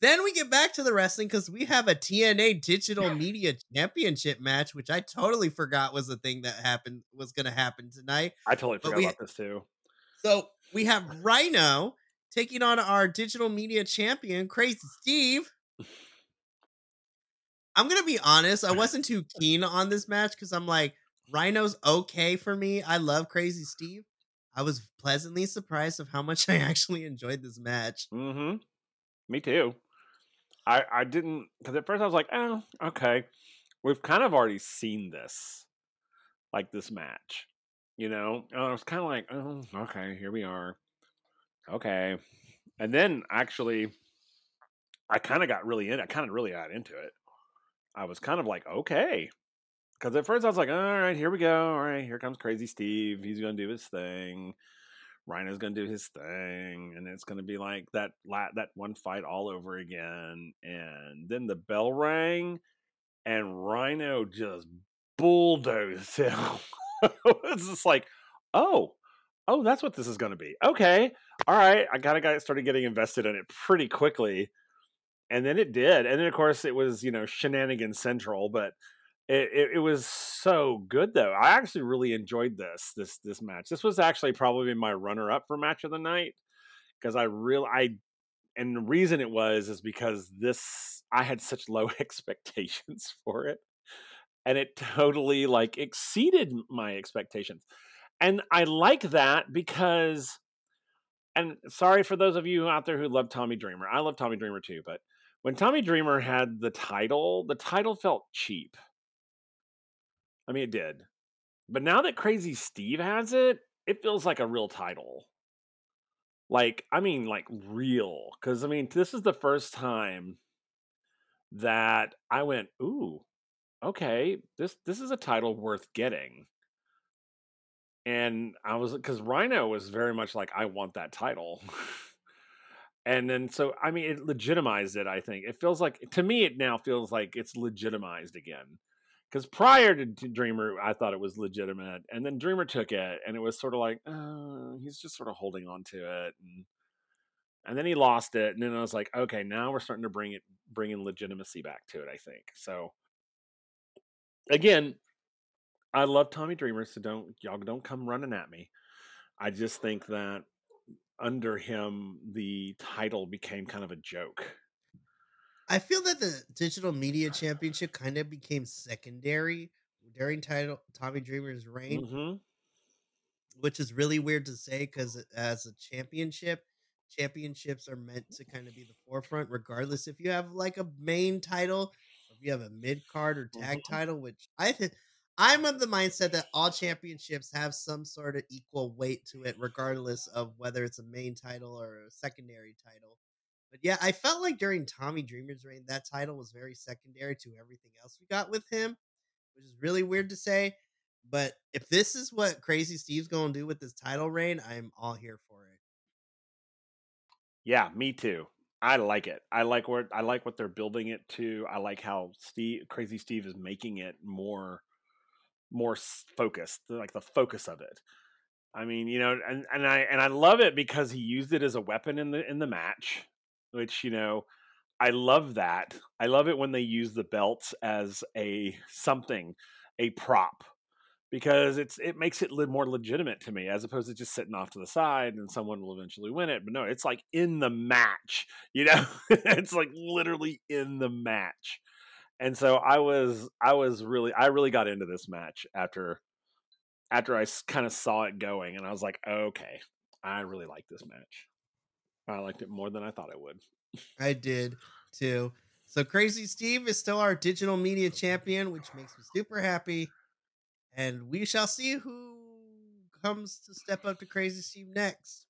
Speaker 1: Then we get back to the wrestling because we have a TNA Digital Media Championship match, which I totally forgot was a thing that happened was going to happen tonight.
Speaker 2: I totally
Speaker 1: But
Speaker 2: forgot
Speaker 1: we-
Speaker 2: about this too.
Speaker 1: So we have Rhino taking on our digital media champion, Crazy Steve. I'm gonna be honest, I wasn't too keen on this match because I'm like, Rhino's okay for me. I love Crazy Steve. I was pleasantly surprised of how much I actually enjoyed this match.
Speaker 2: Mm-hmm. Me too. I I didn't because at first I was like, oh, okay. We've kind of already seen this, like this match, you know. And I was kind of like, oh, okay, here we are. Okay, and then actually, I kind of got really in. I kind of really got into it. I was kind of like, okay, because at first I was like, all right, here we go. All right, here comes Crazy Steve. He's gonna do his thing. Rhino's gonna do his thing, and it's gonna be like that la- that one fight all over again. And then the bell rang, and Rhino just bulldozed him. it's just like, oh, oh, that's what this is gonna be. Okay, all right. I gotta got started getting invested in it pretty quickly, and then it did. And then of course it was you know shenanigan central, but it, it, it was so good though. I actually really enjoyed this this this match. This was actually probably my runner up for match of the night because I really I and the reason it was is because this I had such low expectations for it and it totally like exceeded my expectations. And I like that because and sorry for those of you out there who love Tommy Dreamer. I love Tommy Dreamer too, but when Tommy Dreamer had the title, the title felt cheap. I mean, it did. But now that Crazy Steve has it, it feels like a real title. Like, I mean, like real. Because, I mean, this is the first time that I went, ooh, okay, this this is a title worth getting. And I was because Rhino was very much like, I want that title. and then so I mean it legitimized it, I think. It feels like to me it now feels like it's legitimized again because prior to, Dreamer, I thought it was legitimate, and then Dreamer took it, and it was sort of like, oh, he's just sort of holding on to it, and and then he lost it, and then I was like, okay, now we're starting to bring it, bring in legitimacy back to it. I think so. Again, I love Tommy Dreamer, so don't y'all don't come running at me. I just think that under him, the title became kind of a joke.
Speaker 1: I feel that the digital media championship kind of became secondary during title Tommy Dreamer's reign,
Speaker 2: hmm
Speaker 1: which is really weird to say because as a championship, championships are meant to kind of be the forefront, regardless if you have like a main title, if you have a mid card or tag
Speaker 2: Mhm.
Speaker 1: title. Which I think I'm of the mindset that all championships have some sort of equal weight to it, regardless of whether it's a main title or a secondary title. But yeah, I felt like during Tommy Dreamer's reign, that title was very secondary to everything else we got with him, which is really weird to say. But if this is what Crazy Steve's going to do with this title reign, I'm all here for it.
Speaker 2: Yeah, me too. I like it. I like where I like what they're building it to. I like how Steve, Crazy Steve, is making it more, more focused, like the focus of it. I mean, you know, and and I and I love it because he used it as a weapon in the in the match, which you know, I love that. I love it when they use the belts as a something, a prop, because it's it makes it more legitimate to me as opposed to just sitting off to the side and someone will eventually win it. But no, it's like in the match, you know, it's like literally in the match. And so I was I was really I really got into this match after after I kind of saw it going, and I was like, okay, I really like this match. I liked it more than I thought I would.
Speaker 1: I did too. So Crazy Steve is still our digital media champion, which makes me super happy. And we shall see who comes to step up to Crazy Steve next.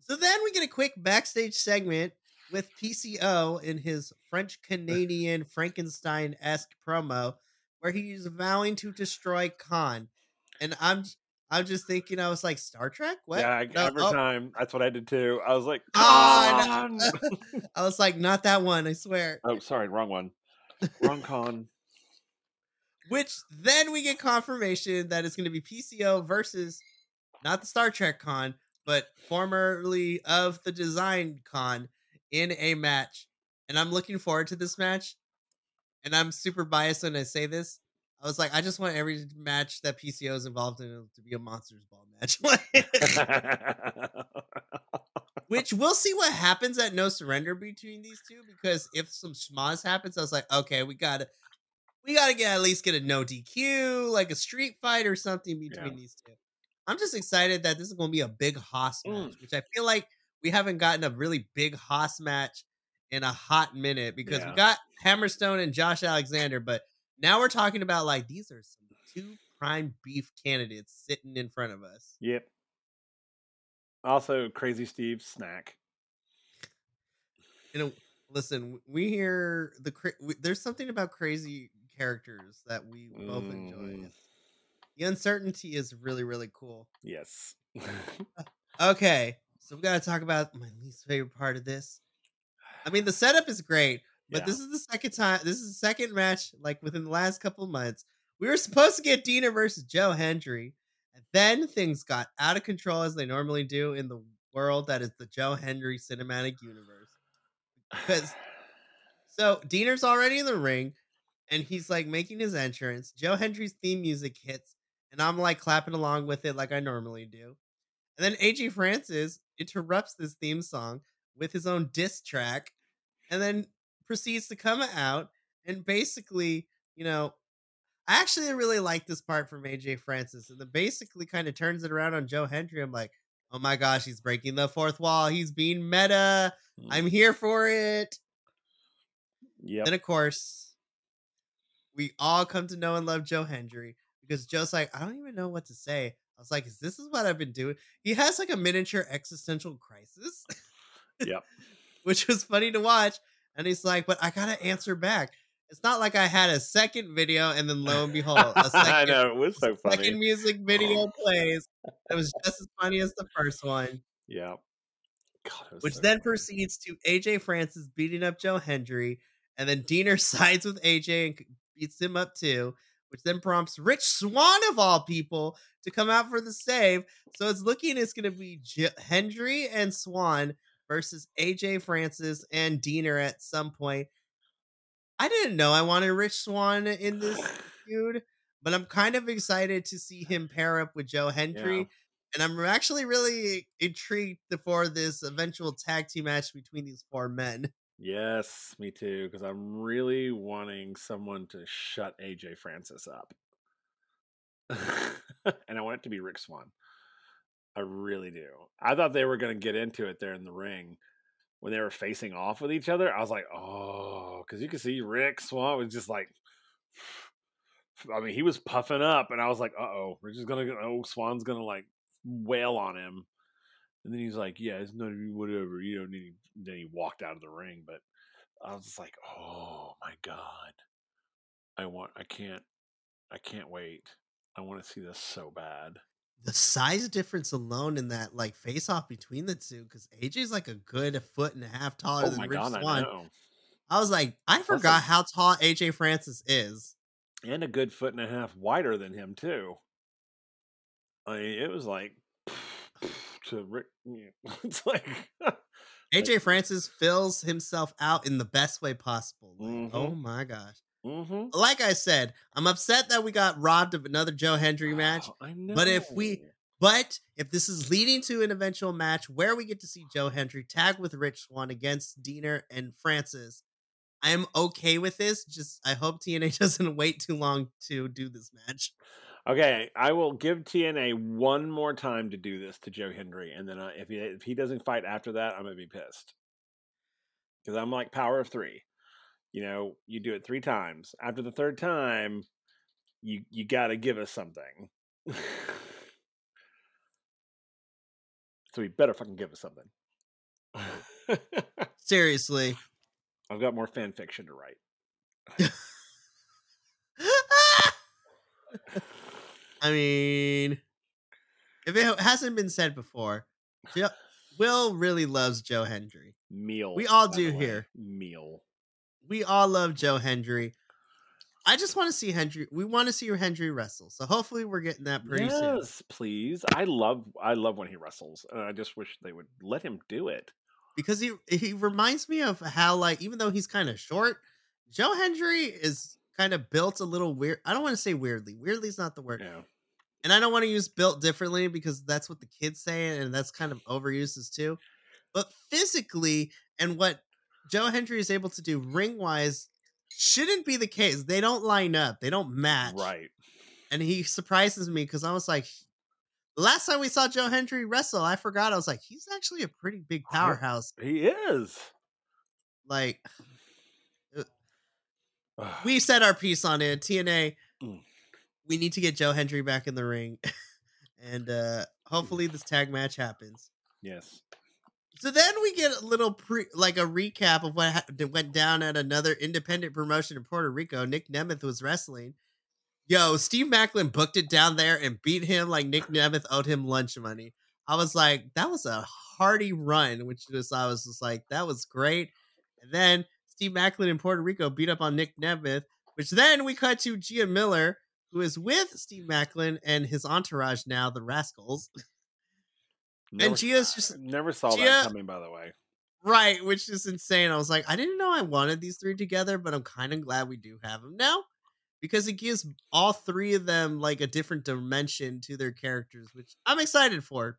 Speaker 1: So then we get a quick backstage segment with PCO in his French Canadian Frankenstein esque promo, where he's vowing to destroy Kon. And I'm I'm just thinking, I was like, Star Trek? What?
Speaker 2: Yeah, I,
Speaker 1: No,
Speaker 2: every
Speaker 1: oh,
Speaker 2: time that's what I did too. I was like,
Speaker 1: Ah,
Speaker 2: "Con!"
Speaker 1: I was like, not that one, I swear.
Speaker 2: oh, sorry, wrong one, wrong con.
Speaker 1: Which then we get confirmation that it's going to be PCO versus not the Star Trek con, but formerly of the Design Con in a match. And I'm looking forward to this match. And I'm super biased when I say this. I was like, I just want every match that PCO is involved in to be a Monsters Ball match. Which we'll see what happens at No Surrender between these two. Because if some schmoz happens, I was like, okay, we gotta we gotta get at least get a no DQ, like a street fight or something between
Speaker 2: Yeah.
Speaker 1: these two. I'm just excited that this is gonna be a big hoss
Speaker 2: Mm.
Speaker 1: match, which I feel like we haven't gotten a really big hoss match in a hot minute because
Speaker 2: Yeah.
Speaker 1: we got Hammerstone and Josh Alexander, but now we're talking about like these are some two prime beef candidates sitting in front of us.
Speaker 2: yep. Also, Crazy Steve's snack.
Speaker 1: You know, listen, we hear the we, there's something about crazy characters that we both enjoy.
Speaker 2: Mhm.
Speaker 1: The uncertainty is really really cool.
Speaker 2: Yes.
Speaker 1: Okay, so we got to talk about my least favorite part of this. I mean, the setup is great, but
Speaker 2: Yeah.
Speaker 1: this is the second time. This is the second match, like within the last couple of months. We were supposed to get Dina versus Joe Hendry, and then things got out of control as they normally do in the world that is the Joe Hendry cinematic universe. Because so Diener's already in the ring, and he's like making his entrance. Joe Hendry's theme music hits, and I'm like clapping along with it like I normally do. And then AJ Francis interrupts this theme song with his own diss track, and then proceeds to come out and basically, you know, I actually really like this part from AJ Francis, and then basically kind of turns it around on Joe Hendry. I'm like, oh my gosh, he's breaking the fourth wall. He's being meta.
Speaker 2: Mm.
Speaker 1: I'm here for it.
Speaker 2: Yeah.
Speaker 1: Then of course, we all come to know and love Joe Hendry because Joe's like, I don't even know what to say. I was like, is this is what I've been doing? He has like a miniature existential crisis.
Speaker 2: Yep.
Speaker 1: Which was funny to watch. And he's like, but I gotta answer back. It's not like I had a second video and then lo and behold, a second,
Speaker 2: I know it was so funny.
Speaker 1: second music video plays. It was just as funny as the first one
Speaker 2: Yeah. God,
Speaker 1: which
Speaker 2: so
Speaker 1: then
Speaker 2: funny.
Speaker 1: proceeds to AJ Francis beating up Joe Hendry, and then Diener sides with AJ and beats him up too, which then prompts Rich Swann of all people to come out for the save. So it's looking it's going to be J- Hendry and Swann versus AJ Francis and Diener at some point. I didn't know I wanted Rich Swann in this feud, but I'm kind of excited to see him pair up with Joe Hendry. And I'm actually really intrigued for this eventual tag team match between these four men.
Speaker 2: Yes, me too. Because I'm really wanting someone to shut AJ Francis up, and I want it to be Rick Swann. I really do. I thought they were going to get into it there in the ring when they were facing off with each other. I was like, oh, because you can see Rick Swann was just like, I mean, he was puffing up, and I was like, uh oh, Rich is gonna, oh, Swann's gonna like wail on him. And then he's like, "Yeah, it's not whatever. You don't need." Then he walked out of the ring, but I was just like, "Oh my god, I want. I can't. I can't wait. I want to see this so bad."
Speaker 1: The size difference alone in that like face off between the two, because AJ's like a good foot and a half taller
Speaker 2: Oh
Speaker 1: than
Speaker 2: my
Speaker 1: Rich
Speaker 2: god, I
Speaker 1: Swann.
Speaker 2: know.
Speaker 1: I was like, I forgot how tall AJ Francis is.
Speaker 2: And a good foot and a half wider than him too. I mean, it was like to Rick. It's like
Speaker 1: AJ Francis fills himself out in the best way possible. Like, Oh
Speaker 2: Mhm.
Speaker 1: my gosh.
Speaker 2: Hmm
Speaker 1: Like I said, I'm upset that we got robbed of another Joe Hendry match.
Speaker 2: I know.
Speaker 1: But if we- But if this is leading to an eventual match where we get to see Joe Hendry tag with Rich Swann against Diener and Francis, I am okay with this. Just I hope TNA doesn't wait too long to do this match.
Speaker 2: Okay, I will give TNA one more time to do this to Joe Hendry, and then if he if he doesn't fight after that, I'm gonna be pissed because I'm like power of three. You know, you do it three times. After the third time, you you got to give us something. so he better fucking give us something.
Speaker 1: Seriously.
Speaker 2: I've got more fan fiction to write.
Speaker 1: I mean, if it hasn't been said before, Will really loves Joe Hendry.
Speaker 2: Meal.
Speaker 1: We all do here.
Speaker 2: Meal.
Speaker 1: We all love Joe Hendry. I just want to see Hendry. We want to see your Hendry wrestle. So hopefully we're getting that pretty soon.
Speaker 2: Yes, please. I love I love when he wrestles, and I just wish they would let him do it.
Speaker 1: Because he he reminds me of how like even though he's kind of short, Joe Hendry is kind of built a little weird. I don't want to say weirdly. Weirdly is not the word. And I don't want to use built differently because that's what the kids say, and that's kind of overuses too. But physically, and what Joe Hendry is able to do ring wise shouldn't be the case. They don't line up, they don't match.
Speaker 2: Right.
Speaker 1: And he surprises me because I was like, last time we saw Joe Hendry wrestle, I forgot. I was like, he's actually a pretty big powerhouse.
Speaker 2: He is.
Speaker 1: Like, uh, we said our piece on it. TNA,
Speaker 2: Mm.
Speaker 1: we need to get Joe Hendry back in the ring. and uh hopefully this tag match happens.
Speaker 2: Yes.
Speaker 1: So then we get a little pre, like a recap of what ha- went down at another independent promotion in Puerto Rico. Nick Nemeth was wrestling. Yo, Steve Maclin booked it down there and beat him like Nick Nemeth owed him lunch money. I was like, that was a hearty run, which was I was just like, that was great. And then Steve Maclin in Puerto Rico beat up on Nick Nemeth, which then we cut to Gia Miller, who is with Steve Maclin and his entourage now, the Rascals.
Speaker 2: Never,
Speaker 1: Gia's just-
Speaker 2: never saw
Speaker 1: Gia-
Speaker 2: that coming. By the way.
Speaker 1: Right, which is insane. I was like, I didn't know I wanted these three together, but I'm kind of glad we do have them now because it gives all three of them like a different dimension to their characters, which I'm excited for.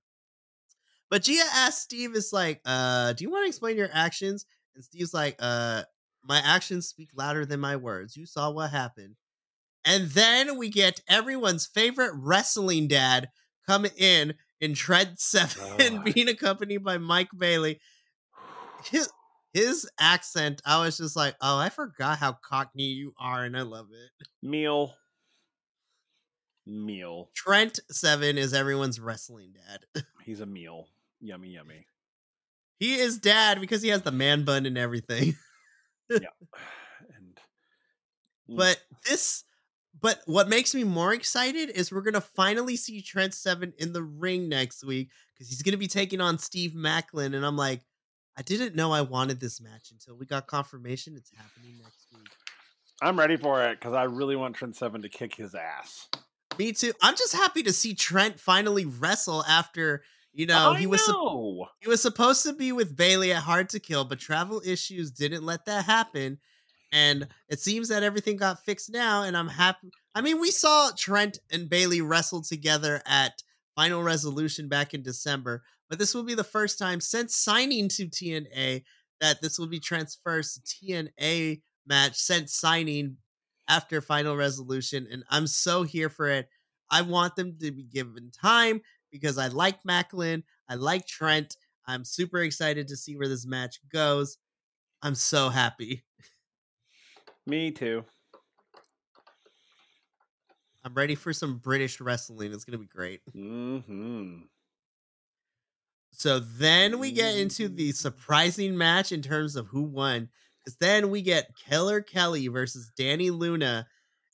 Speaker 1: But Gia asked Steve, "Is like, uh, do you want to explain your actions?" And Steve's like, "Uh, my actions speak louder than my words. You saw what happened." And then we get everyone's favorite wrestling dad come in in Trent Seven,
Speaker 2: Ugh.
Speaker 1: being accompanied by Mike Bailey his his accent, I was just like, oh, I forgot how cockney you are, and I love it.
Speaker 2: Meal. Meal.
Speaker 1: Trent Seven is everyone's wrestling dad.
Speaker 2: He's a meal. Yummy, yummy.
Speaker 1: he is dad because he has the man bun and everything. Yeah.
Speaker 2: And
Speaker 1: But this, but what makes me more excited is we're gonna finally see Trent Seven in the ring next week because he's gonna be taking on Steve Maclin, and I'm like, I didn't know I wanted this match until we got confirmation it's happening next week.
Speaker 2: I'm ready for it because I really want Trent Seven to kick his ass.
Speaker 1: Me too. I'm just happy to see Trent finally wrestle after you know
Speaker 2: I
Speaker 1: he was
Speaker 2: know.
Speaker 1: he was supposed to be with Bailey at Hard to Kill, but travel issues didn't let that happen. And it seems that everything got fixed now, and I'm happy. I mean, we saw Trent and Bailey wrestle together at Final Resolution back in December, but this will be the first time since signing to TNA that this will be Trent's first TNA match since signing after Final Resolution, and I'm so here for it. I want them to be given time because I like Maclin, I like Trent. I'm super excited to see where this match goes. I'm so happy.
Speaker 2: Me too.
Speaker 1: I'm ready for some British wrestling. It's gonna be great.
Speaker 2: Mm-hmm.
Speaker 1: So then we get into the surprising match in terms of who won. Because then we get Killer Kelly versus Dani Luna.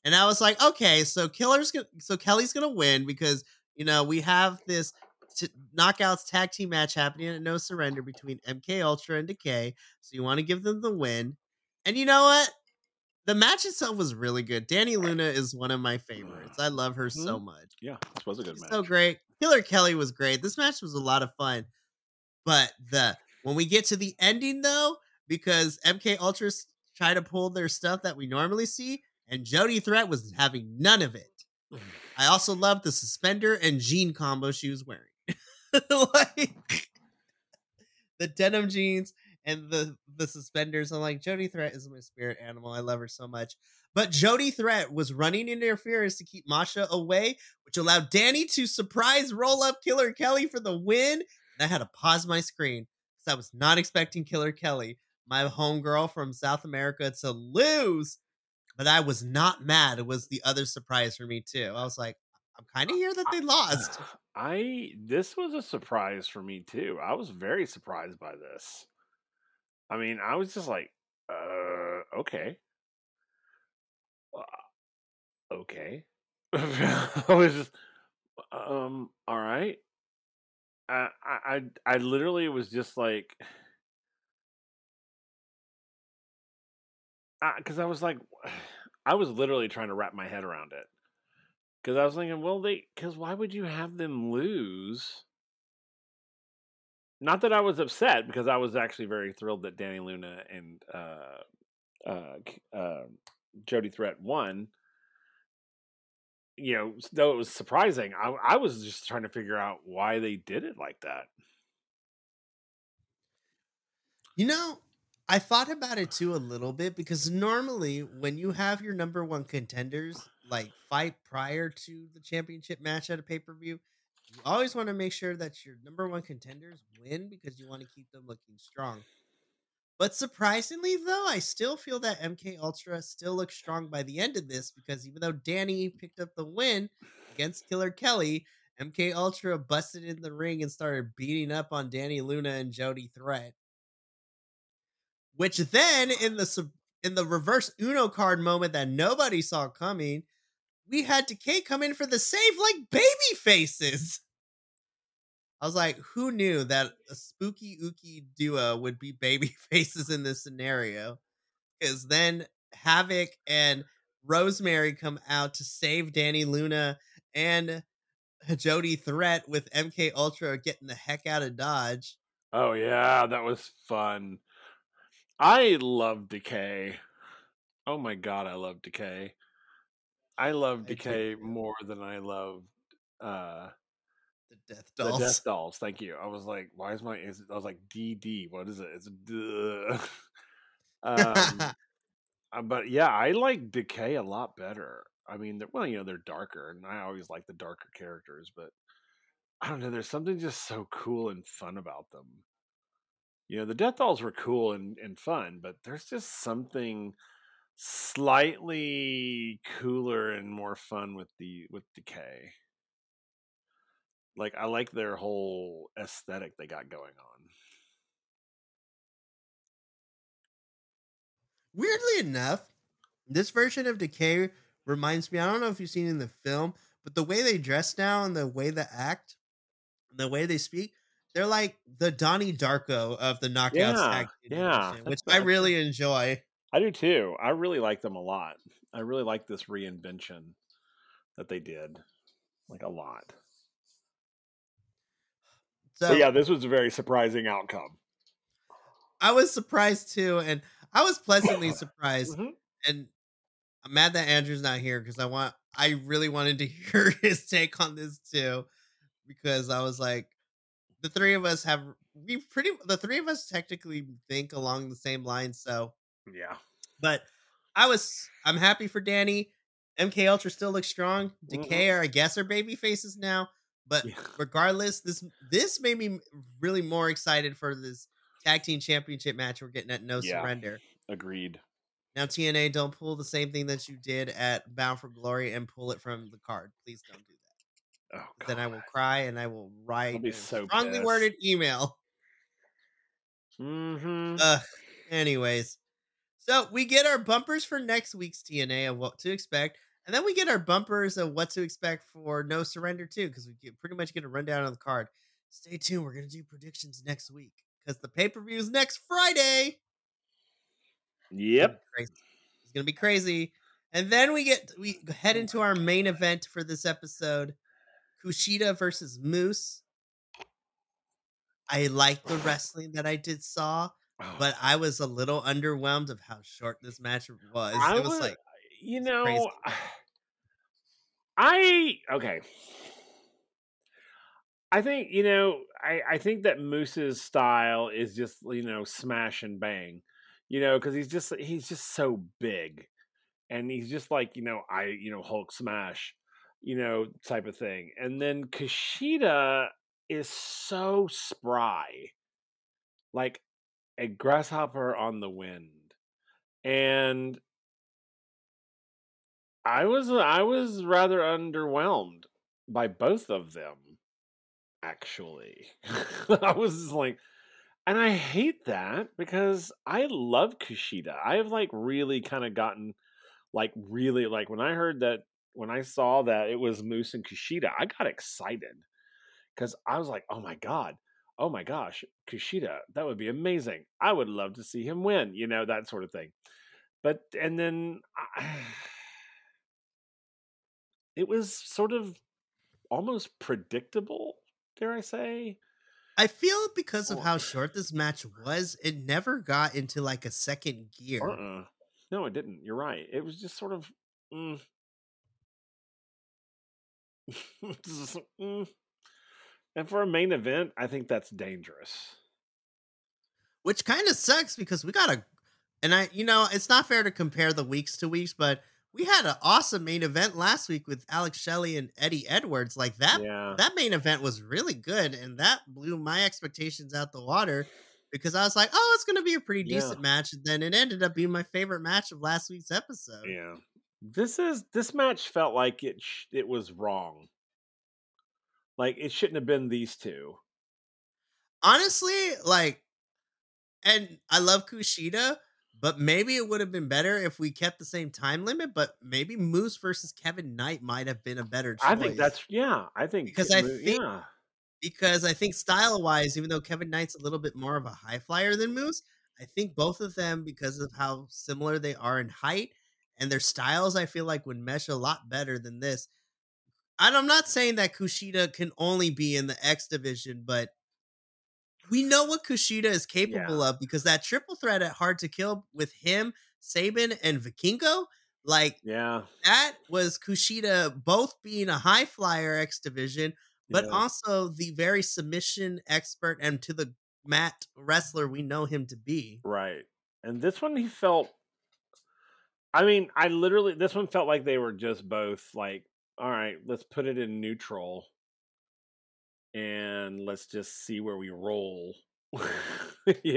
Speaker 1: And I was like, okay, so Killer's gonna so Kelly's gonna win because you know we have this t- knockouts tag team match happening at No Surrender between MK Ultra and Decay. So you want to give them the win. And you know what? The match itself was really good. Dani Luna is one of my favorites. I love her mm-hmm. so much.
Speaker 2: Yeah, this was a good
Speaker 1: She's
Speaker 2: match.
Speaker 1: so great. Killer Kelly was great. This match was a lot of fun. But the when we get to the ending though, because MK Ultras try to pull their stuff that we normally see, and Jody Threat was having none of it. Mm. I also loved the suspender and jean combo she was wearing. like the denim jeans and the the suspenders. I'm like, Jody Threat is my spirit animal. I love her so much. But Jody Threat was running interference to keep Masha away, which allowed Dani to surprise roll up Killer Kelly for the win. And I had to pause my screen because I was not expecting Killer Kelly, my homegirl from South America, to lose. But I was not mad. It was the other surprise for me too. I was like, I'm kind of here that they lost.
Speaker 2: I this was a surprise for me too. I was very surprised by this. I mean, I was just like, uh, okay, uh, okay. I was just, um, all right. I, I, I I literally was just like, because I was like, I was literally trying to wrap my head around it because I was thinking, well, they because why would you have them lose? Not that I was upset because I was actually very thrilled that Dani Luna and uh, uh, uh, Jody Threat won. You know, though it was surprising, I, I was just trying to figure out why they did it like that.
Speaker 1: You know, I thought about it too a little bit because normally when you have your number one contenders like fight prior to the championship match at a pay per view, you always want to make sure that your number one contenders win because you want to keep them looking strong. But surprisingly, though, I still feel that MK Ultra still looks strong by the end of this because even though Dani picked up the win against Killer Kelly, MK Ultra busted in the ring and started beating up on Dani Luna and Jody Threat. Which then in the in the reverse Uno card moment that nobody saw coming, we had Decay come in for the save like baby faces. I was like, who knew that a spooky ooky duo would be baby faces in this scenario? Because then Havok and Rosemary come out to save Dani Luna and Jody Threat with MK Ultra getting the heck out of Dodge.
Speaker 2: Oh yeah, that was fun. I love Decay. Oh my god, I love Decay. I love Decay more than I loved uh
Speaker 1: the Death Dolls.
Speaker 2: The Death Dolls. Thank you. I was like, why is my? Is I was like, DD. What is it? It's um, uh, but yeah, I like Decay a lot better. I mean, well, you know, they're darker, and I always like the darker characters, but I don't know. There's something just so cool and fun about them. You know, the Death Dolls were cool and, and fun, but there's just something slightly cooler and more fun with the with Decay. Like I like their whole aesthetic they got going on.
Speaker 1: Weirdly enough, this version of Decay reminds me. I don't know if you've seen in the film, but the way they dress now and the way they act, and the way they speak, they're like the Donnie Darko of the Knockouts
Speaker 2: yeah,
Speaker 1: tag
Speaker 2: yeah,
Speaker 1: which I really enjoy.
Speaker 2: I do too. I really like them a lot. I really like this reinvention that they did, like a lot. So but yeah, this was a very surprising outcome.
Speaker 1: I was surprised too, and I was pleasantly surprised. Mm-hmm. And I'm mad that Andrew's not here because I want I really wanted to hear his take on this too. Because I was like, the three of us have we pretty the three of us technically think along the same lines, so
Speaker 2: yeah.
Speaker 1: But I was I'm happy for Dani. MK Ultra still looks strong. Decay mm-hmm. are I guess are baby faces now. But yeah. regardless, this this made me really more excited for this tag team championship match we're getting at No yeah. Surrender.
Speaker 2: Agreed.
Speaker 1: Now TNA, don't pull the same thing that you did at Bound for Glory and pull it from the card. Please don't do that. Oh, then I will cry and I will write a so strongly pissed. worded email.
Speaker 2: Mm-hmm.
Speaker 1: Uh, anyways, so we get our bumpers for next week's TNA of what to expect. And then we get our bumpers of what to expect for No Surrender too, because we get, pretty much get a rundown of the card. Stay tuned. We're gonna do predictions next week because the pay per view is next Friday.
Speaker 2: Yep,
Speaker 1: it's gonna be crazy. And then we get we head oh into our main event for this episode: Kushida versus Moose. I like the oh. wrestling that I did saw, oh. but I was a little underwhelmed of how short this match was.
Speaker 2: I
Speaker 1: it was, was
Speaker 2: like you know, crazy. I okay. I think you know. I I think that Moose's style is just you know smash and bang, you know, because he's just he's just so big, and he's just like you know I you know Hulk smash, you know type of thing. And then Kushida is so spry, like a grasshopper on the wind, and I was I was rather underwhelmed by both of them. Actually, I was like, and I hate that because I love Kushida. I have like really kind of gotten like really like when I heard that when I saw that it was Moose and Kushida, I got excited because I was like, oh my god, oh my gosh, Kushida, that would be amazing. I would love to see him win, you know that sort of thing. But and then. I, it was sort of almost predictable, dare I say?
Speaker 1: I feel because of
Speaker 2: Or-
Speaker 1: how short this match was, it never got into like a second gear.
Speaker 2: Uh-uh. No, it didn't. You're right. It was just sort of. Mm. Just, mm. And for a main event, I think that's dangerous.
Speaker 1: which kind of sucks because we got a and I you know it's not fair to compare the weeks to weeks, but we had an awesome main event last week with Alex Shelley and Eddie Edwards. Like that
Speaker 2: yeah.
Speaker 1: that main event was really good and that blew my expectations out the water because I was like, oh, it's gonna be a pretty
Speaker 2: Yeah.
Speaker 1: decent match. And then it ended up being my favorite match of last week's episode.
Speaker 2: Yeah. This is this match felt like it sh- it was wrong. Like it shouldn't have been these two.
Speaker 1: Honestly, like and I love Kushida, but maybe it would have been better if we kept the same time limit. But maybe Moose versus Kevin Knight might have been a better choice.
Speaker 2: I think that's yeah. I think
Speaker 1: Because I think-
Speaker 2: yeah
Speaker 1: because I think style wise, even though Kevin Knight's a little bit more of a high flyer than Moose, I think both of them, because of how similar they are in height and their styles, I feel like would mesh a lot better than this. And I'm not saying that Kushida can only be in the X division, but we know what Kushida is capable of because that triple threat at Hard to Kill with him, Sabin, and Vikingo, like
Speaker 2: yeah.
Speaker 1: that was Kushida both being a high flyer X division, but
Speaker 2: yeah.
Speaker 1: also the very submission expert and to the mat wrestler we know him to be.
Speaker 2: Right. And this one he felt I mean, I literally this one felt like they were just both like, all right, let's put it in neutral and let's just see where we roll.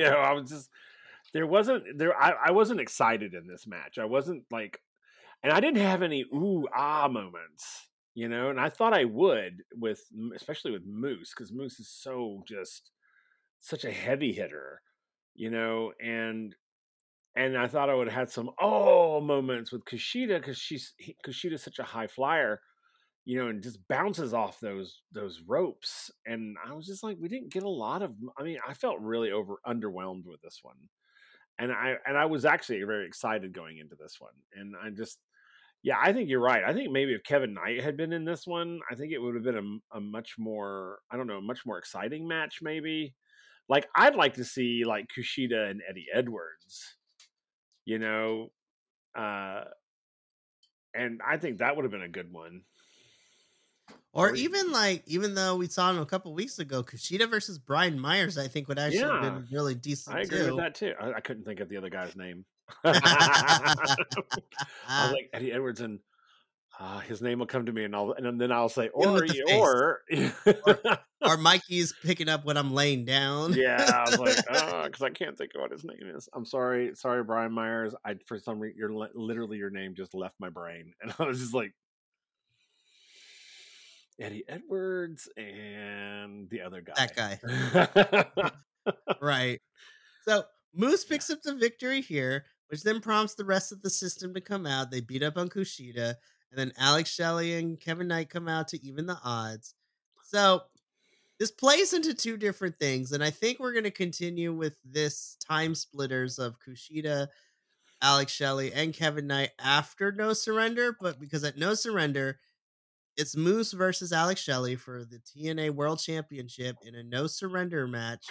Speaker 2: know, I was just there wasn't there I, I wasn't excited in this match. I wasn't like and I didn't have any ooh ah moments, you know, and I thought I would with especially with Moose because Moose is so just such a heavy hitter, you know, and and I thought I would have had some oh moments with Kushida because she's he, Kushida's such a high flyer, you know, and just bounces off those those ropes. And I was just like, we didn't get a lot of. I mean, I felt really over underwhelmed with this one, and I and I was actually very excited going into this one, and I just. Yeah, I think you're right. I think maybe if Kevin Knight had been in this one, I think it would have been a, a much more, I don't know, much more exciting match, maybe like I'd like to see like Kushida and Eddie Edwards, you know, uh, and I think that would have been a good one.
Speaker 1: Or
Speaker 2: Or-
Speaker 1: even like, even though we saw him a couple weeks ago, Kushida versus Brian Myers, I think would actually have been really decent
Speaker 2: I agree
Speaker 1: too.
Speaker 2: with that too. I, I couldn't think of the other guy's name. I was like Eddie Edwards, and uh, his name will come to me, and I'll and then I'll say, or
Speaker 1: with the
Speaker 2: you-
Speaker 1: face.
Speaker 2: or
Speaker 1: or Mikey's picking up when I'm laying down.
Speaker 2: yeah, I was like, oh, because I can't think of what his name is. I'm sorry, sorry, Brian Myers. I for some reason, your literally your name just left my brain, and I was just like Eddie Edwards and the other guy.
Speaker 1: That guy. right. So Moose picks up the victory here, which then prompts the rest of the system to come out. They beat up on Kushida, and then Alex Shelley and Kevin Knight come out to even the odds. So this plays into two different things, and I think we're going to continue with this time splitters of Kushida, Alex Shelley, and Kevin Knight after No Surrender. But because at No Surrender, it's Moose versus Alex Shelley for the TNA World Championship in a no surrender match,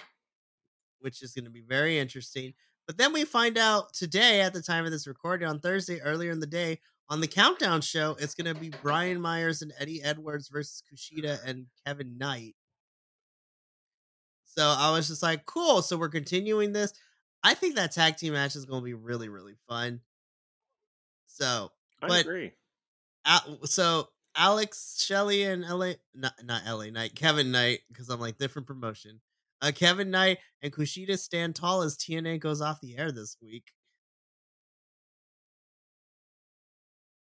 Speaker 1: which is going to be very interesting. But then we find out today, at the time of this recording on Thursday, earlier in the day, on the countdown show, it's going to be Brian Myers and Eddie Edwards versus Kushida and Kevin Knight. So I was just like, cool. So we're continuing this. I think that tag team match is going to be really, really fun. So,
Speaker 2: I
Speaker 1: But-
Speaker 2: agree.
Speaker 1: So Alex Shelley and LA not not LA Knight, Kevin Knight, because I'm like different promotion. Uh Kevin Knight and Kushida stand tall as TNA goes off the air this week.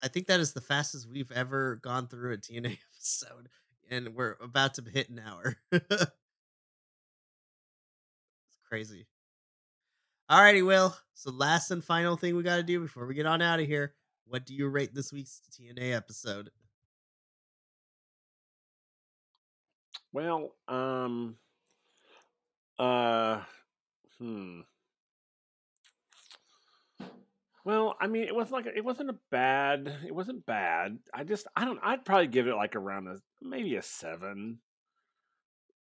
Speaker 1: I think that is the fastest we've ever gone through a TNA episode, and we're about to hit an hour. it's crazy. Alrighty, Will. So last and final thing we got to do before we get on out of here. What do you rate this week's TNA episode?
Speaker 2: Well, um, uh, hmm. Well, I mean, it was like it wasn't a bad. It wasn't bad. I just I don't. I'd probably give it like around a maybe a seven.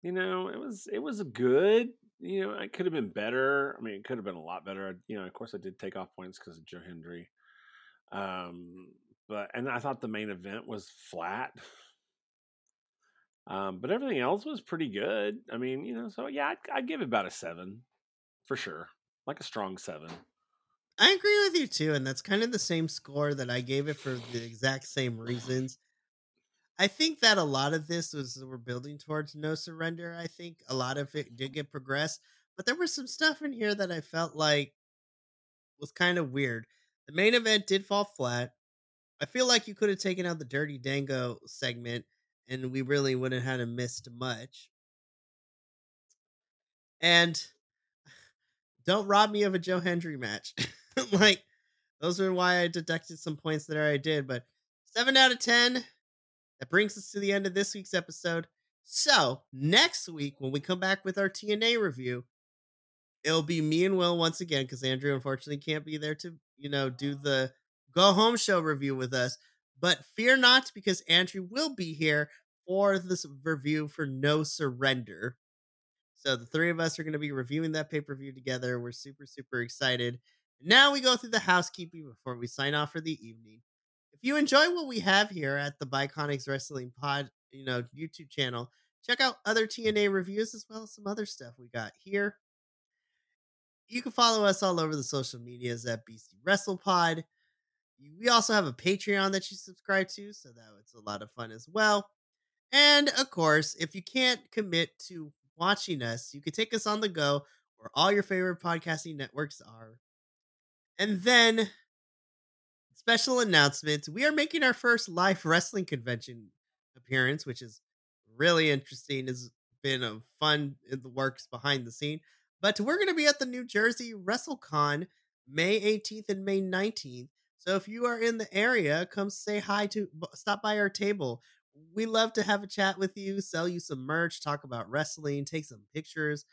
Speaker 2: You know, it was it was good. You know, it could have been better. I mean, it could have been a lot better. You know, of course, I did take off points because of Joe Hendry. Um, but and I thought the main event was flat. Um, but everything else was pretty good. I mean, you know, so yeah, I'd, I'd give it about a seven for sure, like a strong seven.
Speaker 1: I agree with you too, and that's kind of the same score that I gave it for the exact same reasons. I think that a lot of this was we're building towards no surrender. I think a lot of it did get progressed, but there was some stuff in here that I felt like was kind of weird. The main event did fall flat. I feel like you could have taken out the Dirty Dango segment and we really wouldn't have missed much. And don't rob me of a Joe Hendry match. like those are why I deducted some points that I did, but seven out of ten. That brings us to the end of this week's episode. So next week, when we come back with our TNA review, it'll be me and Will once again because Andrew unfortunately can't be there to you know do the go home show review with us. But fear not, because Andrew will be here for this review for No Surrender. So the three of us are going to be reviewing that pay per view together. We're super, super excited. Now we go through the housekeeping before we sign off for the evening. If you enjoy what we have here at the Bi-Conics Wrestling Pod, you know, YouTube channel, check out other TNA reviews as well as some other stuff we got here. You can follow us all over the social medias at BC Wrestle Pod. We also have a Patreon that you subscribe to, so that it's a lot of fun as well. And of course, if you can't commit to watching us, you can take us on the go where all your favorite podcasting networks are. And then, special announcement we are making our first live wrestling convention appearance, which is really interesting. Has been a fun in the works behind the scene. But we're going to be at the New Jersey WrestleCon May 18th and May 19th. So if you are in the area, come say hi to stop by our table. We love to have a chat with you, sell you some merch, talk about wrestling, take some pictures.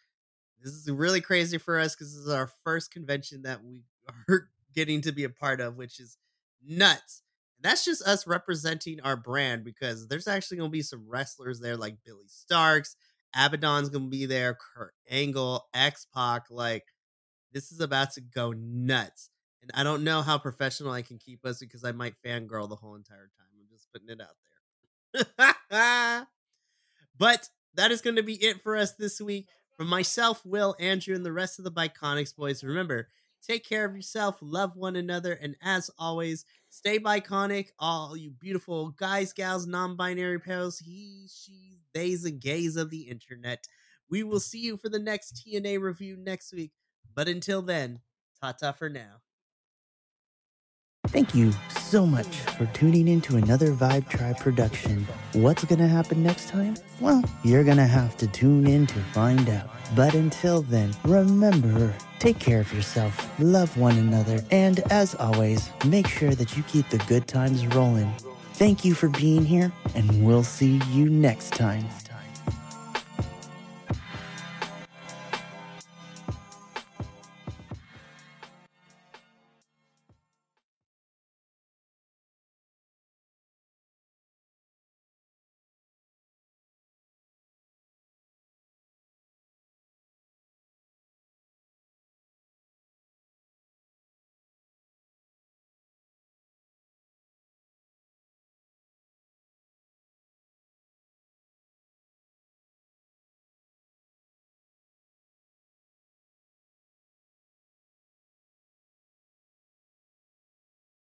Speaker 1: This is really crazy for us because this is our first convention that we are getting to be a part of, which is nuts. And that's just us representing our brand because there's actually going to be some wrestlers there like Billie Starkz, Abaddon's going to be there, Kurt Angle, X Pac. Like, this is about to go nuts. And I don't know how professional I can keep us because I might fangirl the whole entire time. I'm just putting it out there. but that is going to be it for us this week. From myself, Will, Andrew, and the rest of the Bi-Conics boys, remember, take care of yourself, love one another, and as always, stay Biconic, all you beautiful guys, gals, non binary pals, he, she, theys, and gays of the internet. We will see you for the next TNA review next week. But until then, ta ta for now.
Speaker 3: Thank you so much for tuning in to another Vibe Tribe production. What's going to happen next time? Well, you're going to have to tune in to find out. But until then, remember, take care of yourself, love one another, and as always, make sure that you keep the good times rolling. Thank you for being here, and we'll see you next time.